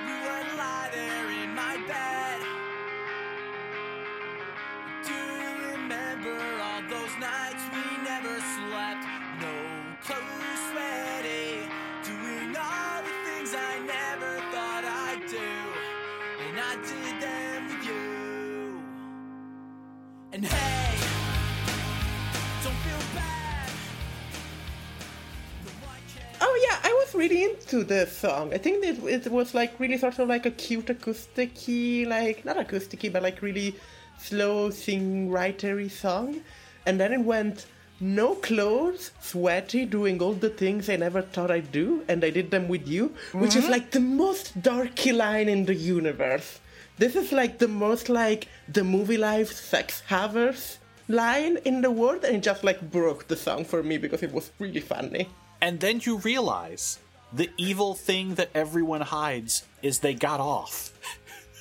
Really into the song. I think it, it was like really sort of like a cute acousticy, like not acousticy, but like really slow sing writery song. And then it went no clothes, sweaty, doing all the things I never thought I'd do, and I did them with you, which is mm-hmm. like the most darky line in the universe. This is like the most like the movie life sex havers line in the world, and it just like broke the song for me because it was really funny. And then you realize the evil thing that everyone hides is they got off.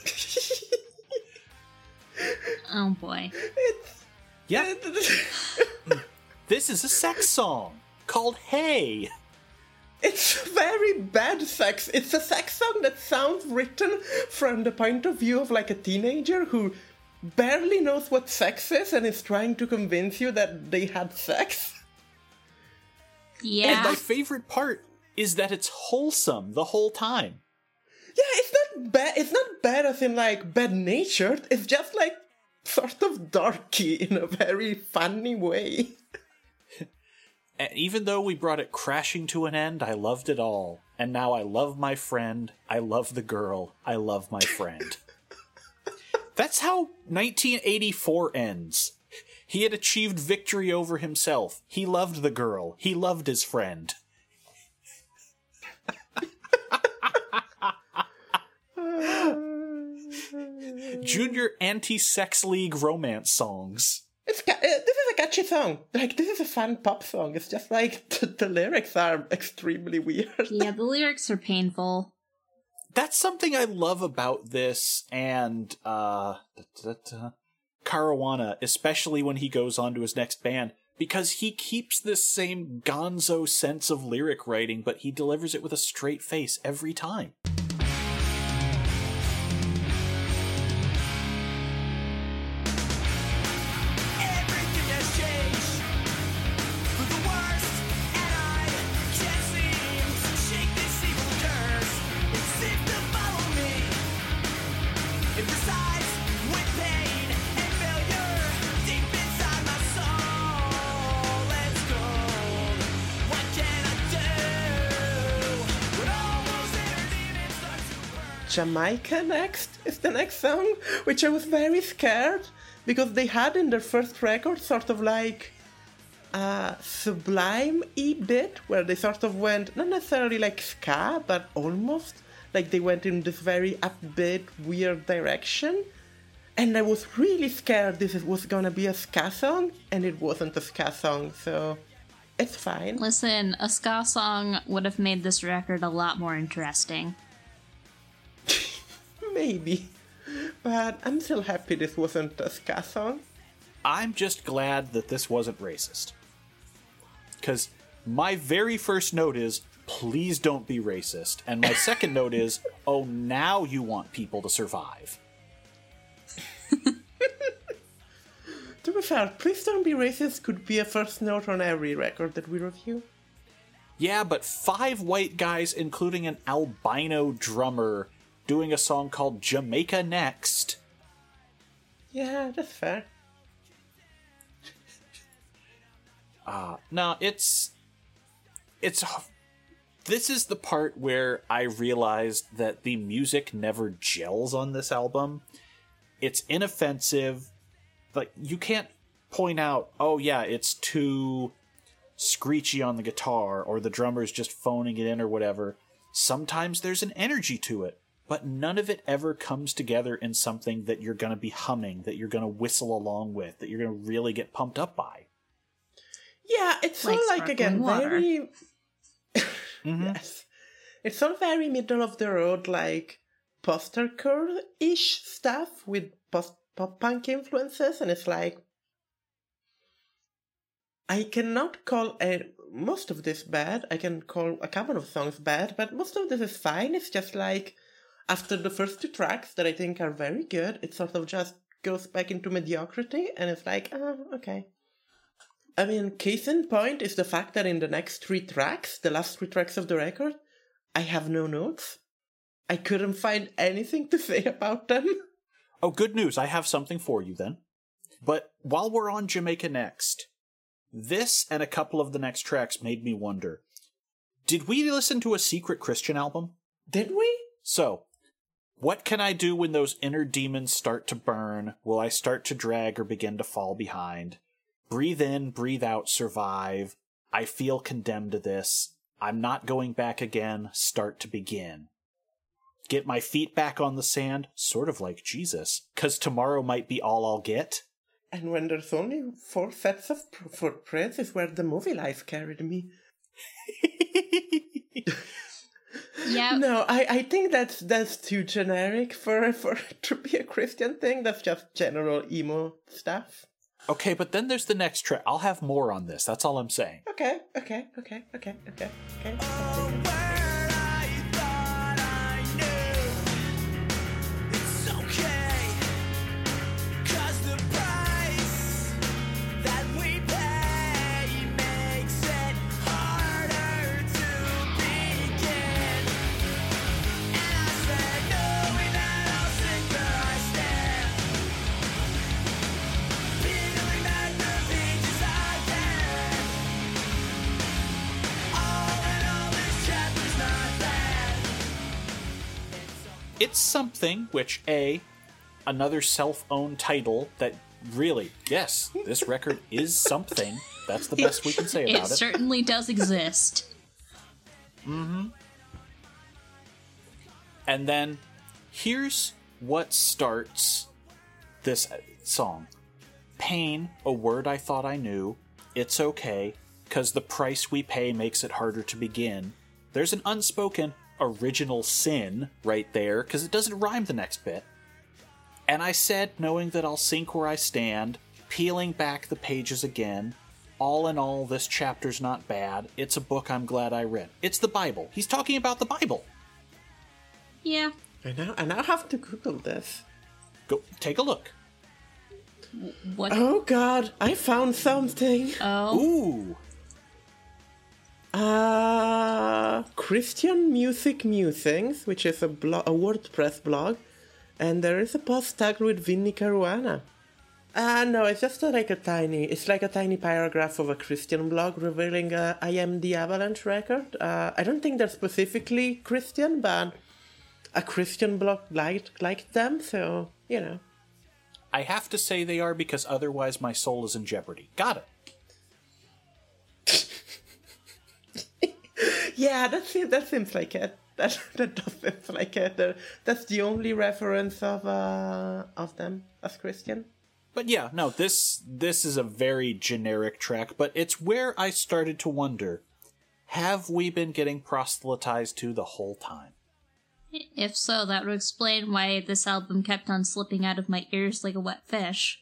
(laughs) Oh boy. Yep. (laughs) this is a sex song called Hey. It's very bad sex. It's a sex song that sounds written from the point of view of like a teenager who barely knows what sex is and is trying to convince you that they had sex. And Yeah. my favorite part is that it's wholesome the whole time. Yeah, it's not bad. It's not bad as in like bad natured. It's just like sort of darky in a very funny way. (laughs) And even though we brought it crashing to an end, I loved it all. And now I love my friend. I love the girl. I love my friend. (laughs) That's how 1984 ends. He had achieved victory over himself. He loved the girl. He loved his friend. Junior anti-sex league romance songs. It's ca- uh, this is a catchy song. Like this is a fun pop song. It's just like (laughs) the, the lyrics are extremely weird. Yeah, (laughs) the lyrics are painful. that's something I love about this and uh Caruana, especially when he goes on to his next band, because he keeps this same gonzo sense of lyric writing, but he delivers it with a straight face every time. Jamaica next is the next song, which I was very scared because they had in their first record sort of like a sublime e bit where they sort of went not necessarily like ska, but almost like they went in this very upbeat, weird direction. And I was really scared this was gonna be a ska song, and it wasn't a ska song, so it's fine. Listen, a ska song would have made this record a lot more interesting. (laughs) Maybe. But I'm still happy this wasn't a ska song. I'm just glad that this wasn't racist. Because my very first note is, please don't be racist. And my second note is, oh, now you want people to survive. (laughs) To be fair, Please Don't Be Racist could be a first note on every record that we review. Yeah, but five white guys, including an albino drummer, doing a song called Jamaica Next. Yeah, that's fair. (laughs) Uh, no, it's. It's. This is the part where I realized that the music never gels on this album. It's inoffensive. Like, you can't point out, oh, yeah, it's too screechy on the guitar, or the drummer's just phoning it in, or whatever. Sometimes there's an energy to it, but none of it ever comes together in something that you're going to be humming, that you're going to whistle along with, that you're going to really get pumped up by. Yeah, it's Like all like again water. very mm-hmm. (laughs) yes, it's all very middle of the road like post-hardcore ish stuff with post pop punk influences, and it's like I cannot call a, most of this bad. I can call a couple of songs bad, but most of this is fine. It's just like after the first two tracks that I think are very good, it sort of just goes back into mediocrity, and it's like, oh, okay. I mean, case in point is the fact that in the next three tracks, the last three tracks of the record, I have no notes. I couldn't find anything to say (laughs) about them. Oh, good news. I have something for you then. But while we're on Jamaica Next, this and a couple of the next tracks made me wonder did we listen to a secret Christian album? Did we? So, what can I do when those inner demons start to burn? Will I start to drag or begin to fall behind? Breathe in, breathe out, survive. I feel condemned to this. I'm not going back again. Start to begin. Get my feet back on the sand, sort of like Jesus, cause tomorrow might be all I'll get. And when there's only four sets of pr- footprints is where the movie life carried me. (laughs) Yeah, No, I, I think that's that's too generic for for (laughs) to be a Christian thing. That's just general emo stuff. Okay, but then there's the next track. I'll have more on this. That's all I'm saying. Okay, okay, okay, okay, okay, okay. Oh, It's something which A, another self owned title that really, yes, this record is something. That's the best we can say about (laughs) it. It certainly does exist. Mm-hmm. And then here's what starts this uh, song Pain, a word I thought I knew. It's okay, because the price we pay makes it harder to begin. There's an unspoken original sin right there, because it doesn't rhyme the next bit. And I said, knowing that I'll sink where I stand, peeling back the pages again. All in all, this chapter's not bad. It's a book I'm glad I read. It's the Bible. He's talking about the Bible. Yeah. I now I now have to Google this. Go take a look. What? Oh God, I found something. Oh, Ooh. Uh, Christian Music Musings, which is a, blo- a WordPress blog, and there is a post tagged with Vinnie Caruana. Uh, no, it's just a, like a tiny, it's like a tiny paragraph of a Christian blog revealing uh, I Am the Avalanche record. Uh, I don't think they're specifically Christian, but a Christian blog liked liked them, so you know. I have to say they are because otherwise my soul is in jeopardy. Got it. Yeah, that seems that seems like it. (laughs) That that does seem like it. That's the only reference of uh of them as Christian. But yeah, no, this this is a very generic track, but it's where I started to wonder, have we been getting proselytized to the whole time? If so, that would explain why this album kept on slipping out of my ears like a wet fish.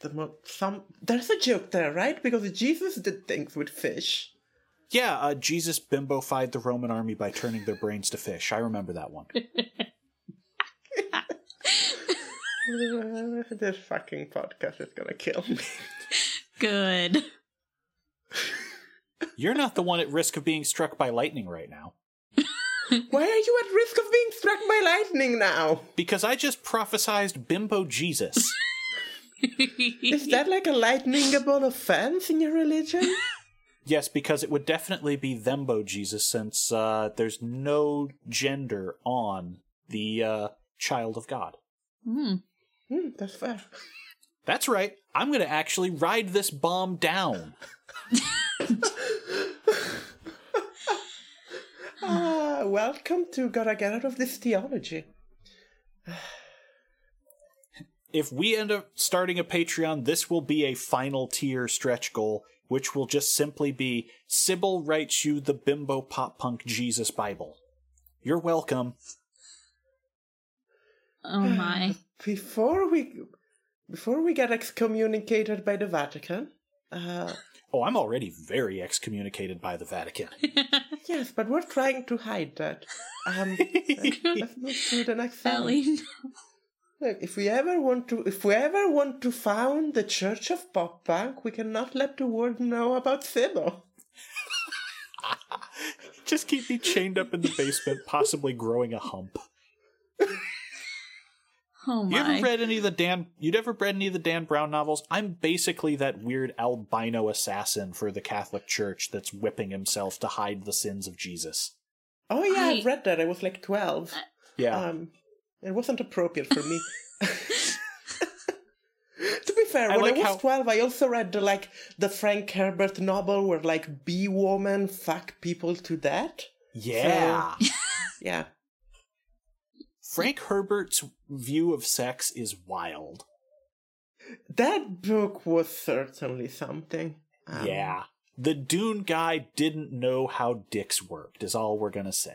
The mo- some there's a joke there, right? Because Jesus did things with fish. Yeah, uh, Jesus bimbofied the Roman army by turning their brains to fish. I remember that one. (laughs) (laughs) This fucking podcast is gonna kill me. Good. You're not the one at risk of being struck by lightning right now. (laughs) Why are you at risk of being struck by lightning now? Because I just prophesized Bimbo Jesus. Is that like a lightning lightningable offense in your religion? Yes, because it would definitely be Thembo Jesus since uh, there's no gender on the uh, child of God. Hmm. Hmm, that's fair. That's right. I'm going to actually ride this bomb down. (laughs) Ah, welcome to Gotta Get Out of This Theology. If we end up starting a Patreon, this will be a final tier stretch goal, which will just simply be Sybil writes you the Bimbo Pop Punk Jesus Bible. You're welcome. Oh my. (sighs) Before we before we get excommunicated by the Vatican, uh, Oh, I'm already very excommunicated by the Vatican. (laughs) yes, but we're trying to hide that. Um, let's, (laughs) let's move to the next song. Ellie. Look, if we ever want to, if we ever want to found the Church of Pop Punk, we cannot let the world know about Sybil. (laughs) Just keep me chained up in the basement, possibly growing a hump. (laughs) Oh my! You my. ever read any of the Dan? You'd ever read any of the Dan Brown novels? I'm basically that weird albino assassin for the Catholic Church that's whipping himself to hide the sins of Jesus. Oh yeah, I... I- have read that. I was like twelve. Yeah, Um, it wasn't appropriate for me. (laughs) (laughs) to be fair, I when like I was how- twelve, I also read the like the Frank Herbert novel where like bee woman fuck people to death. yeah. Yeah, (laughs) Frank Herbert's view of sex is wild. that book was certainly something. Um, yeah, the Dune guy didn't know how dicks worked. Is all we're gonna say.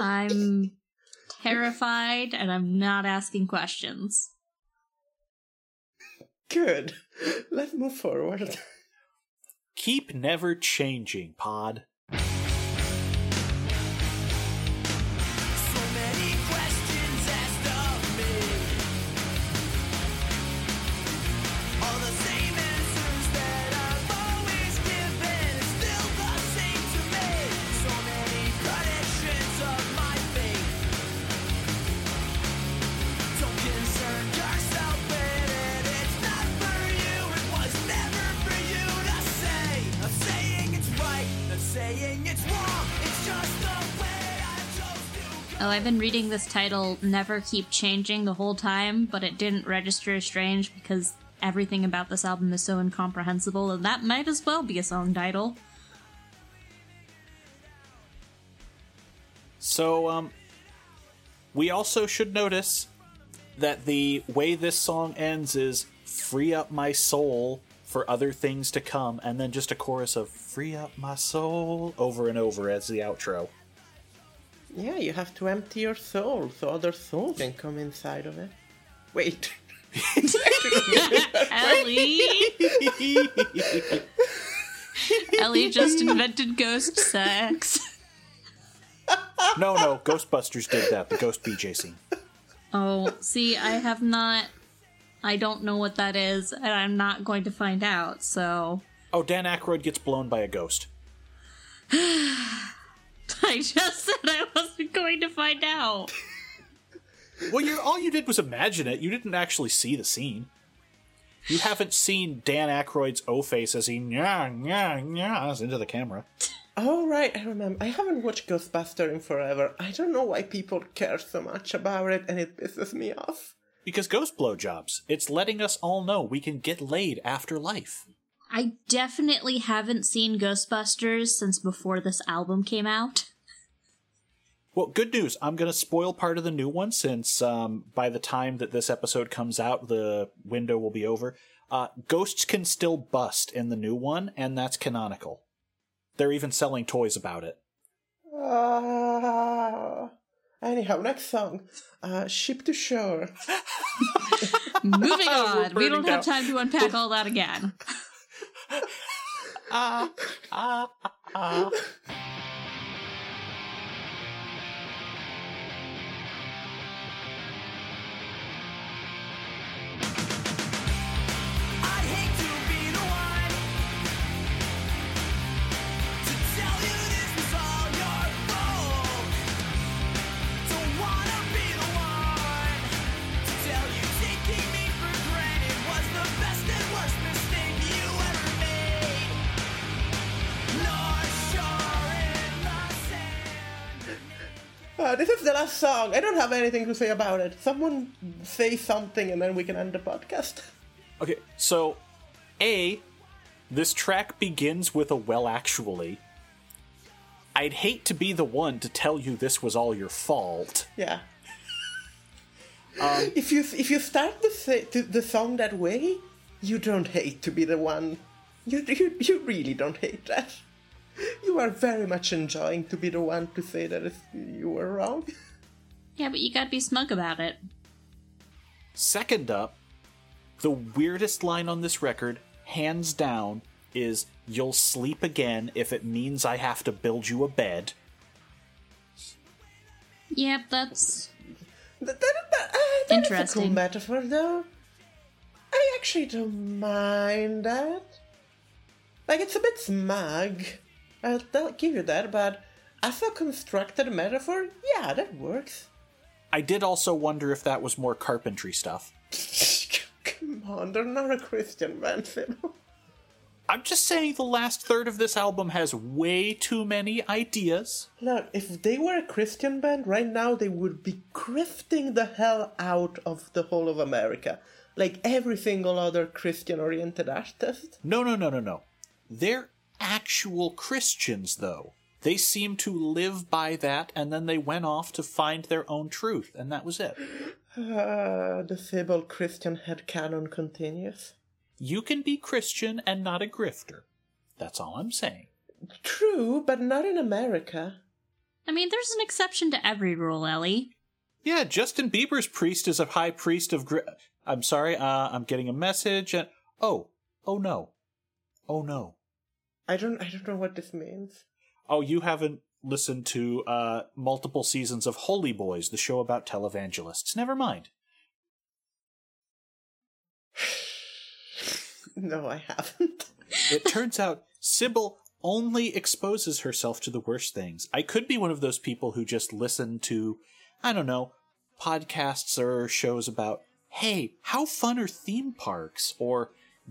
I'm terrified and I'm not asking questions. Good. Let's move forward. Keep never changing, Pod. Been reading this title Never Keep Changing the whole time, but it didn't register as strange because everything about this album is so incomprehensible, and that might as well be a song title. So, um, we also should notice that the way this song ends is free up my soul for other things to come, and then just a chorus of free up my soul over and over as the outro. Yeah, you have to empty your soul so other soul can come inside of it. Wait. (laughs) Ellie! (laughs) Ellie just invented ghost sex. no, no, Ghostbusters did that, the Ghost BJ scene. Oh, see, I have not. I don't know what that is, and I'm not going to find out, so. Oh, Dan Aykroyd gets blown by a ghost. (sighs) (sighs) (sighs) (laughs) I just said I wasn't going to find out. (laughs) Well, you all you did was imagine it. You didn't actually see the scene. You haven't seen Dan Aykroyd's O face as he nya nya nyas into the camera. Oh right, I remember. I haven't watched Ghostbuster in forever. I don't know why people care so much about it, and it pisses me off. Because ghost blowjobs. It's letting us all know we can get laid after life. I definitely haven't seen Ghostbusters since before this album came out. Well, good news. I'm going to spoil part of the new one since um, by the time that this episode comes out, the window will be over. Uh, ghosts can still bust in the new one, and that's canonical. They're even selling toys about it. Ah. anyhow, next song. Uh, Ship to Shore. (laughs) (laughs) Moving on, we don't have time to unpack all that again. I'd (laughs) ah, ah, ah, This is the last song. I don't have anything to say about it. Someone say something, and then we can end the podcast. Okay, so A, this track begins with a well actually. I'd hate to be the one to tell you this was all your fault. Yeah. (laughs) Um, if you if you start the the, the song that way, you don't hate to be the one. You, you you really don't hate that. You are very much enjoying to be the one to say that it's, you were wrong. Yeah, but you gotta be smug about it. Second up, the weirdest line on this record, hands down, is You'll sleep again if it means I have to build you a bed. Yep, that's That, that, that, uh, that is a cool Interesting. metaphor, though. I actually don't mind that. Like, it's a bit smug. I'll, give you that, but as a constructed metaphor, yeah, that works. I did also wonder if that was more carpentry stuff. (laughs) Come on, they're not a Christian band. I'm just saying the last third of this album has way too many ideas. Look, if they were a Christian band right now, they would be grifting the hell out of the whole of America. Like every single other Christian oriented artist. No, no, no, no, no. They're actual Christians, though. They seem to live by that, and then they went off to find their own truth, and that was it. Uh, the Sybil Christian head headcanon continues. You can be Christian and not a grifter. That's all I'm saying. True, but not in America. I mean, there's an exception to every rule, Ellie. Yeah, Justin Bieber's priest is a high priest of. Gri- I'm sorry, uh, I'm getting a message, and oh, oh no, oh no, I don't I don't know what this means. oh you haven't listened to uh multiple seasons of Holy Boys, the show about televangelists. Never mind. (sighs) No, I haven't. (laughs) It turns out Sybil only exposes herself to the worst things. I could be one of those people who just listen to, I don't know, podcasts or shows about, hey, how fun are theme parks? Or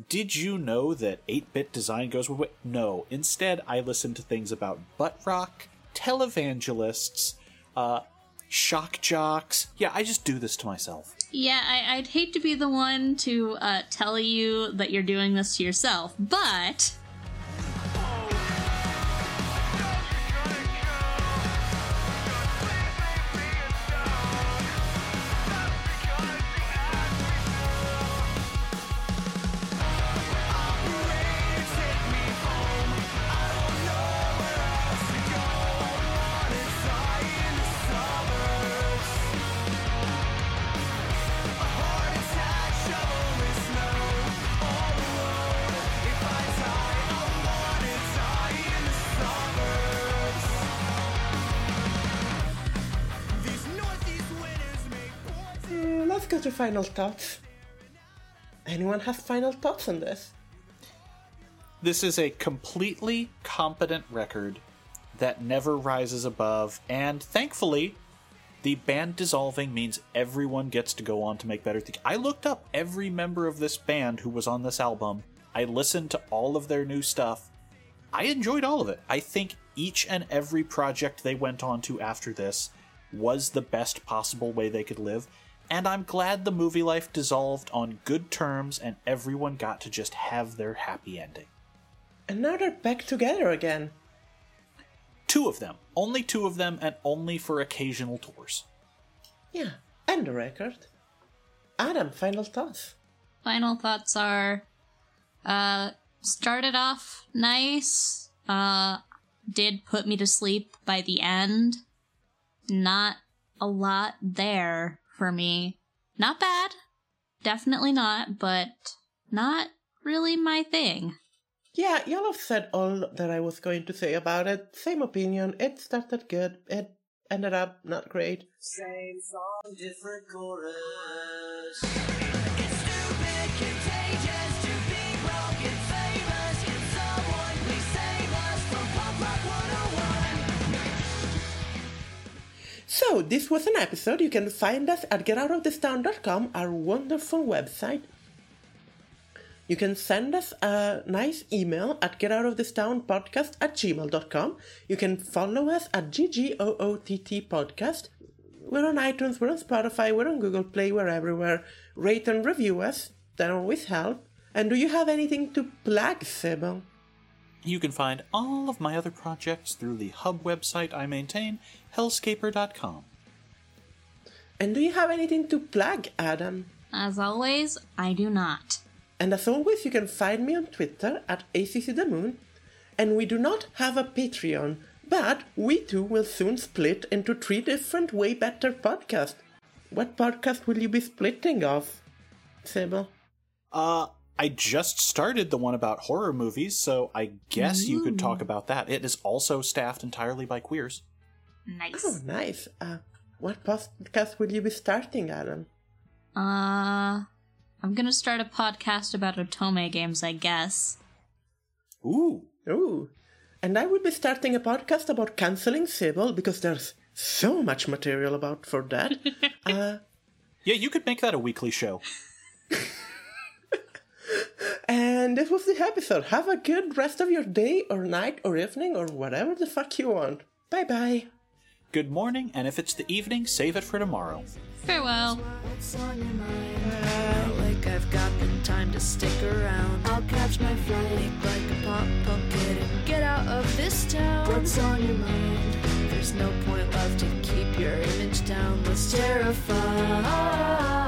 did you know that 8 bit design goes with. No, instead, I listen to things about butt rock, televangelists, uh, shock jocks. Yeah, I just do this to myself. Yeah, I, I'd hate to be the one to uh, tell you that you're doing this to yourself, but final thoughts. Anyone have final thoughts on this? This is a completely competent record that never rises above, and thankfully, the band dissolving means everyone gets to go on to make better things. I looked up every member of this band who was on this album. I listened to all of their new stuff. I enjoyed all of it. I think each and every project they went on to after this was the best possible way they could live, and I'm glad the Movielife dissolved on good terms and everyone got to just have their happy ending. And now they're back together again. Two of them. Only two of them, and only for occasional tours. Yeah, and the record. Adam, final thoughts. Final thoughts are uh started off nice. Uh did put me to sleep by the end. Not a lot there for me. Not bad. Definitely not, but not really my thing. Yeah, y'all have said all that I was going to say about it. Same opinion. It started good. It ended up not great. Same song, different chorus. So, this was an episode. You can find us at getoutofthistown.com, our wonderful website. You can send us a nice email at getoutofthistownpodcast at gmail.com. You can follow us at GGOOTT podcast. We're on iTunes, we're on Spotify, we're on Google Play, we're everywhere. Rate and review us, that always help. And do you have anything to plug, Sybil? You can find all of my other projects through the hub website I maintain, hellscaper.com. And do you have anything to plug, Adam? As always, I do not. And as always, you can find me on Twitter at ACCTheMoon. And we do not have a Patreon, but we too will soon split into three different, way better podcasts. What podcast will you be splitting off, Sybil? Uh, I just started the one about horror movies, so I guess you could talk about that. It is also staffed entirely by queers. Nice. Oh, nice. Uh, what podcast will you be starting, Adam? Uh, I'm gonna start a podcast about Otome games, I guess. Ooh. Ooh. And I will be starting a podcast about canceling Sybil because there's so much material about for that. (laughs) uh, Yeah, you could make that a weekly show. (laughs) And this was the episode. Have a good rest of your day or night or evening or whatever the fuck you want. Bye bye. Good morning, and if it's the evening, save it for tomorrow. Farewell. What's on your mind? Felt like I've got the time to stick around. I'll catch my flight, like a pop pumpkin and get out of this town. What's on your mind? There's no point left to keep your image down. What's terrified?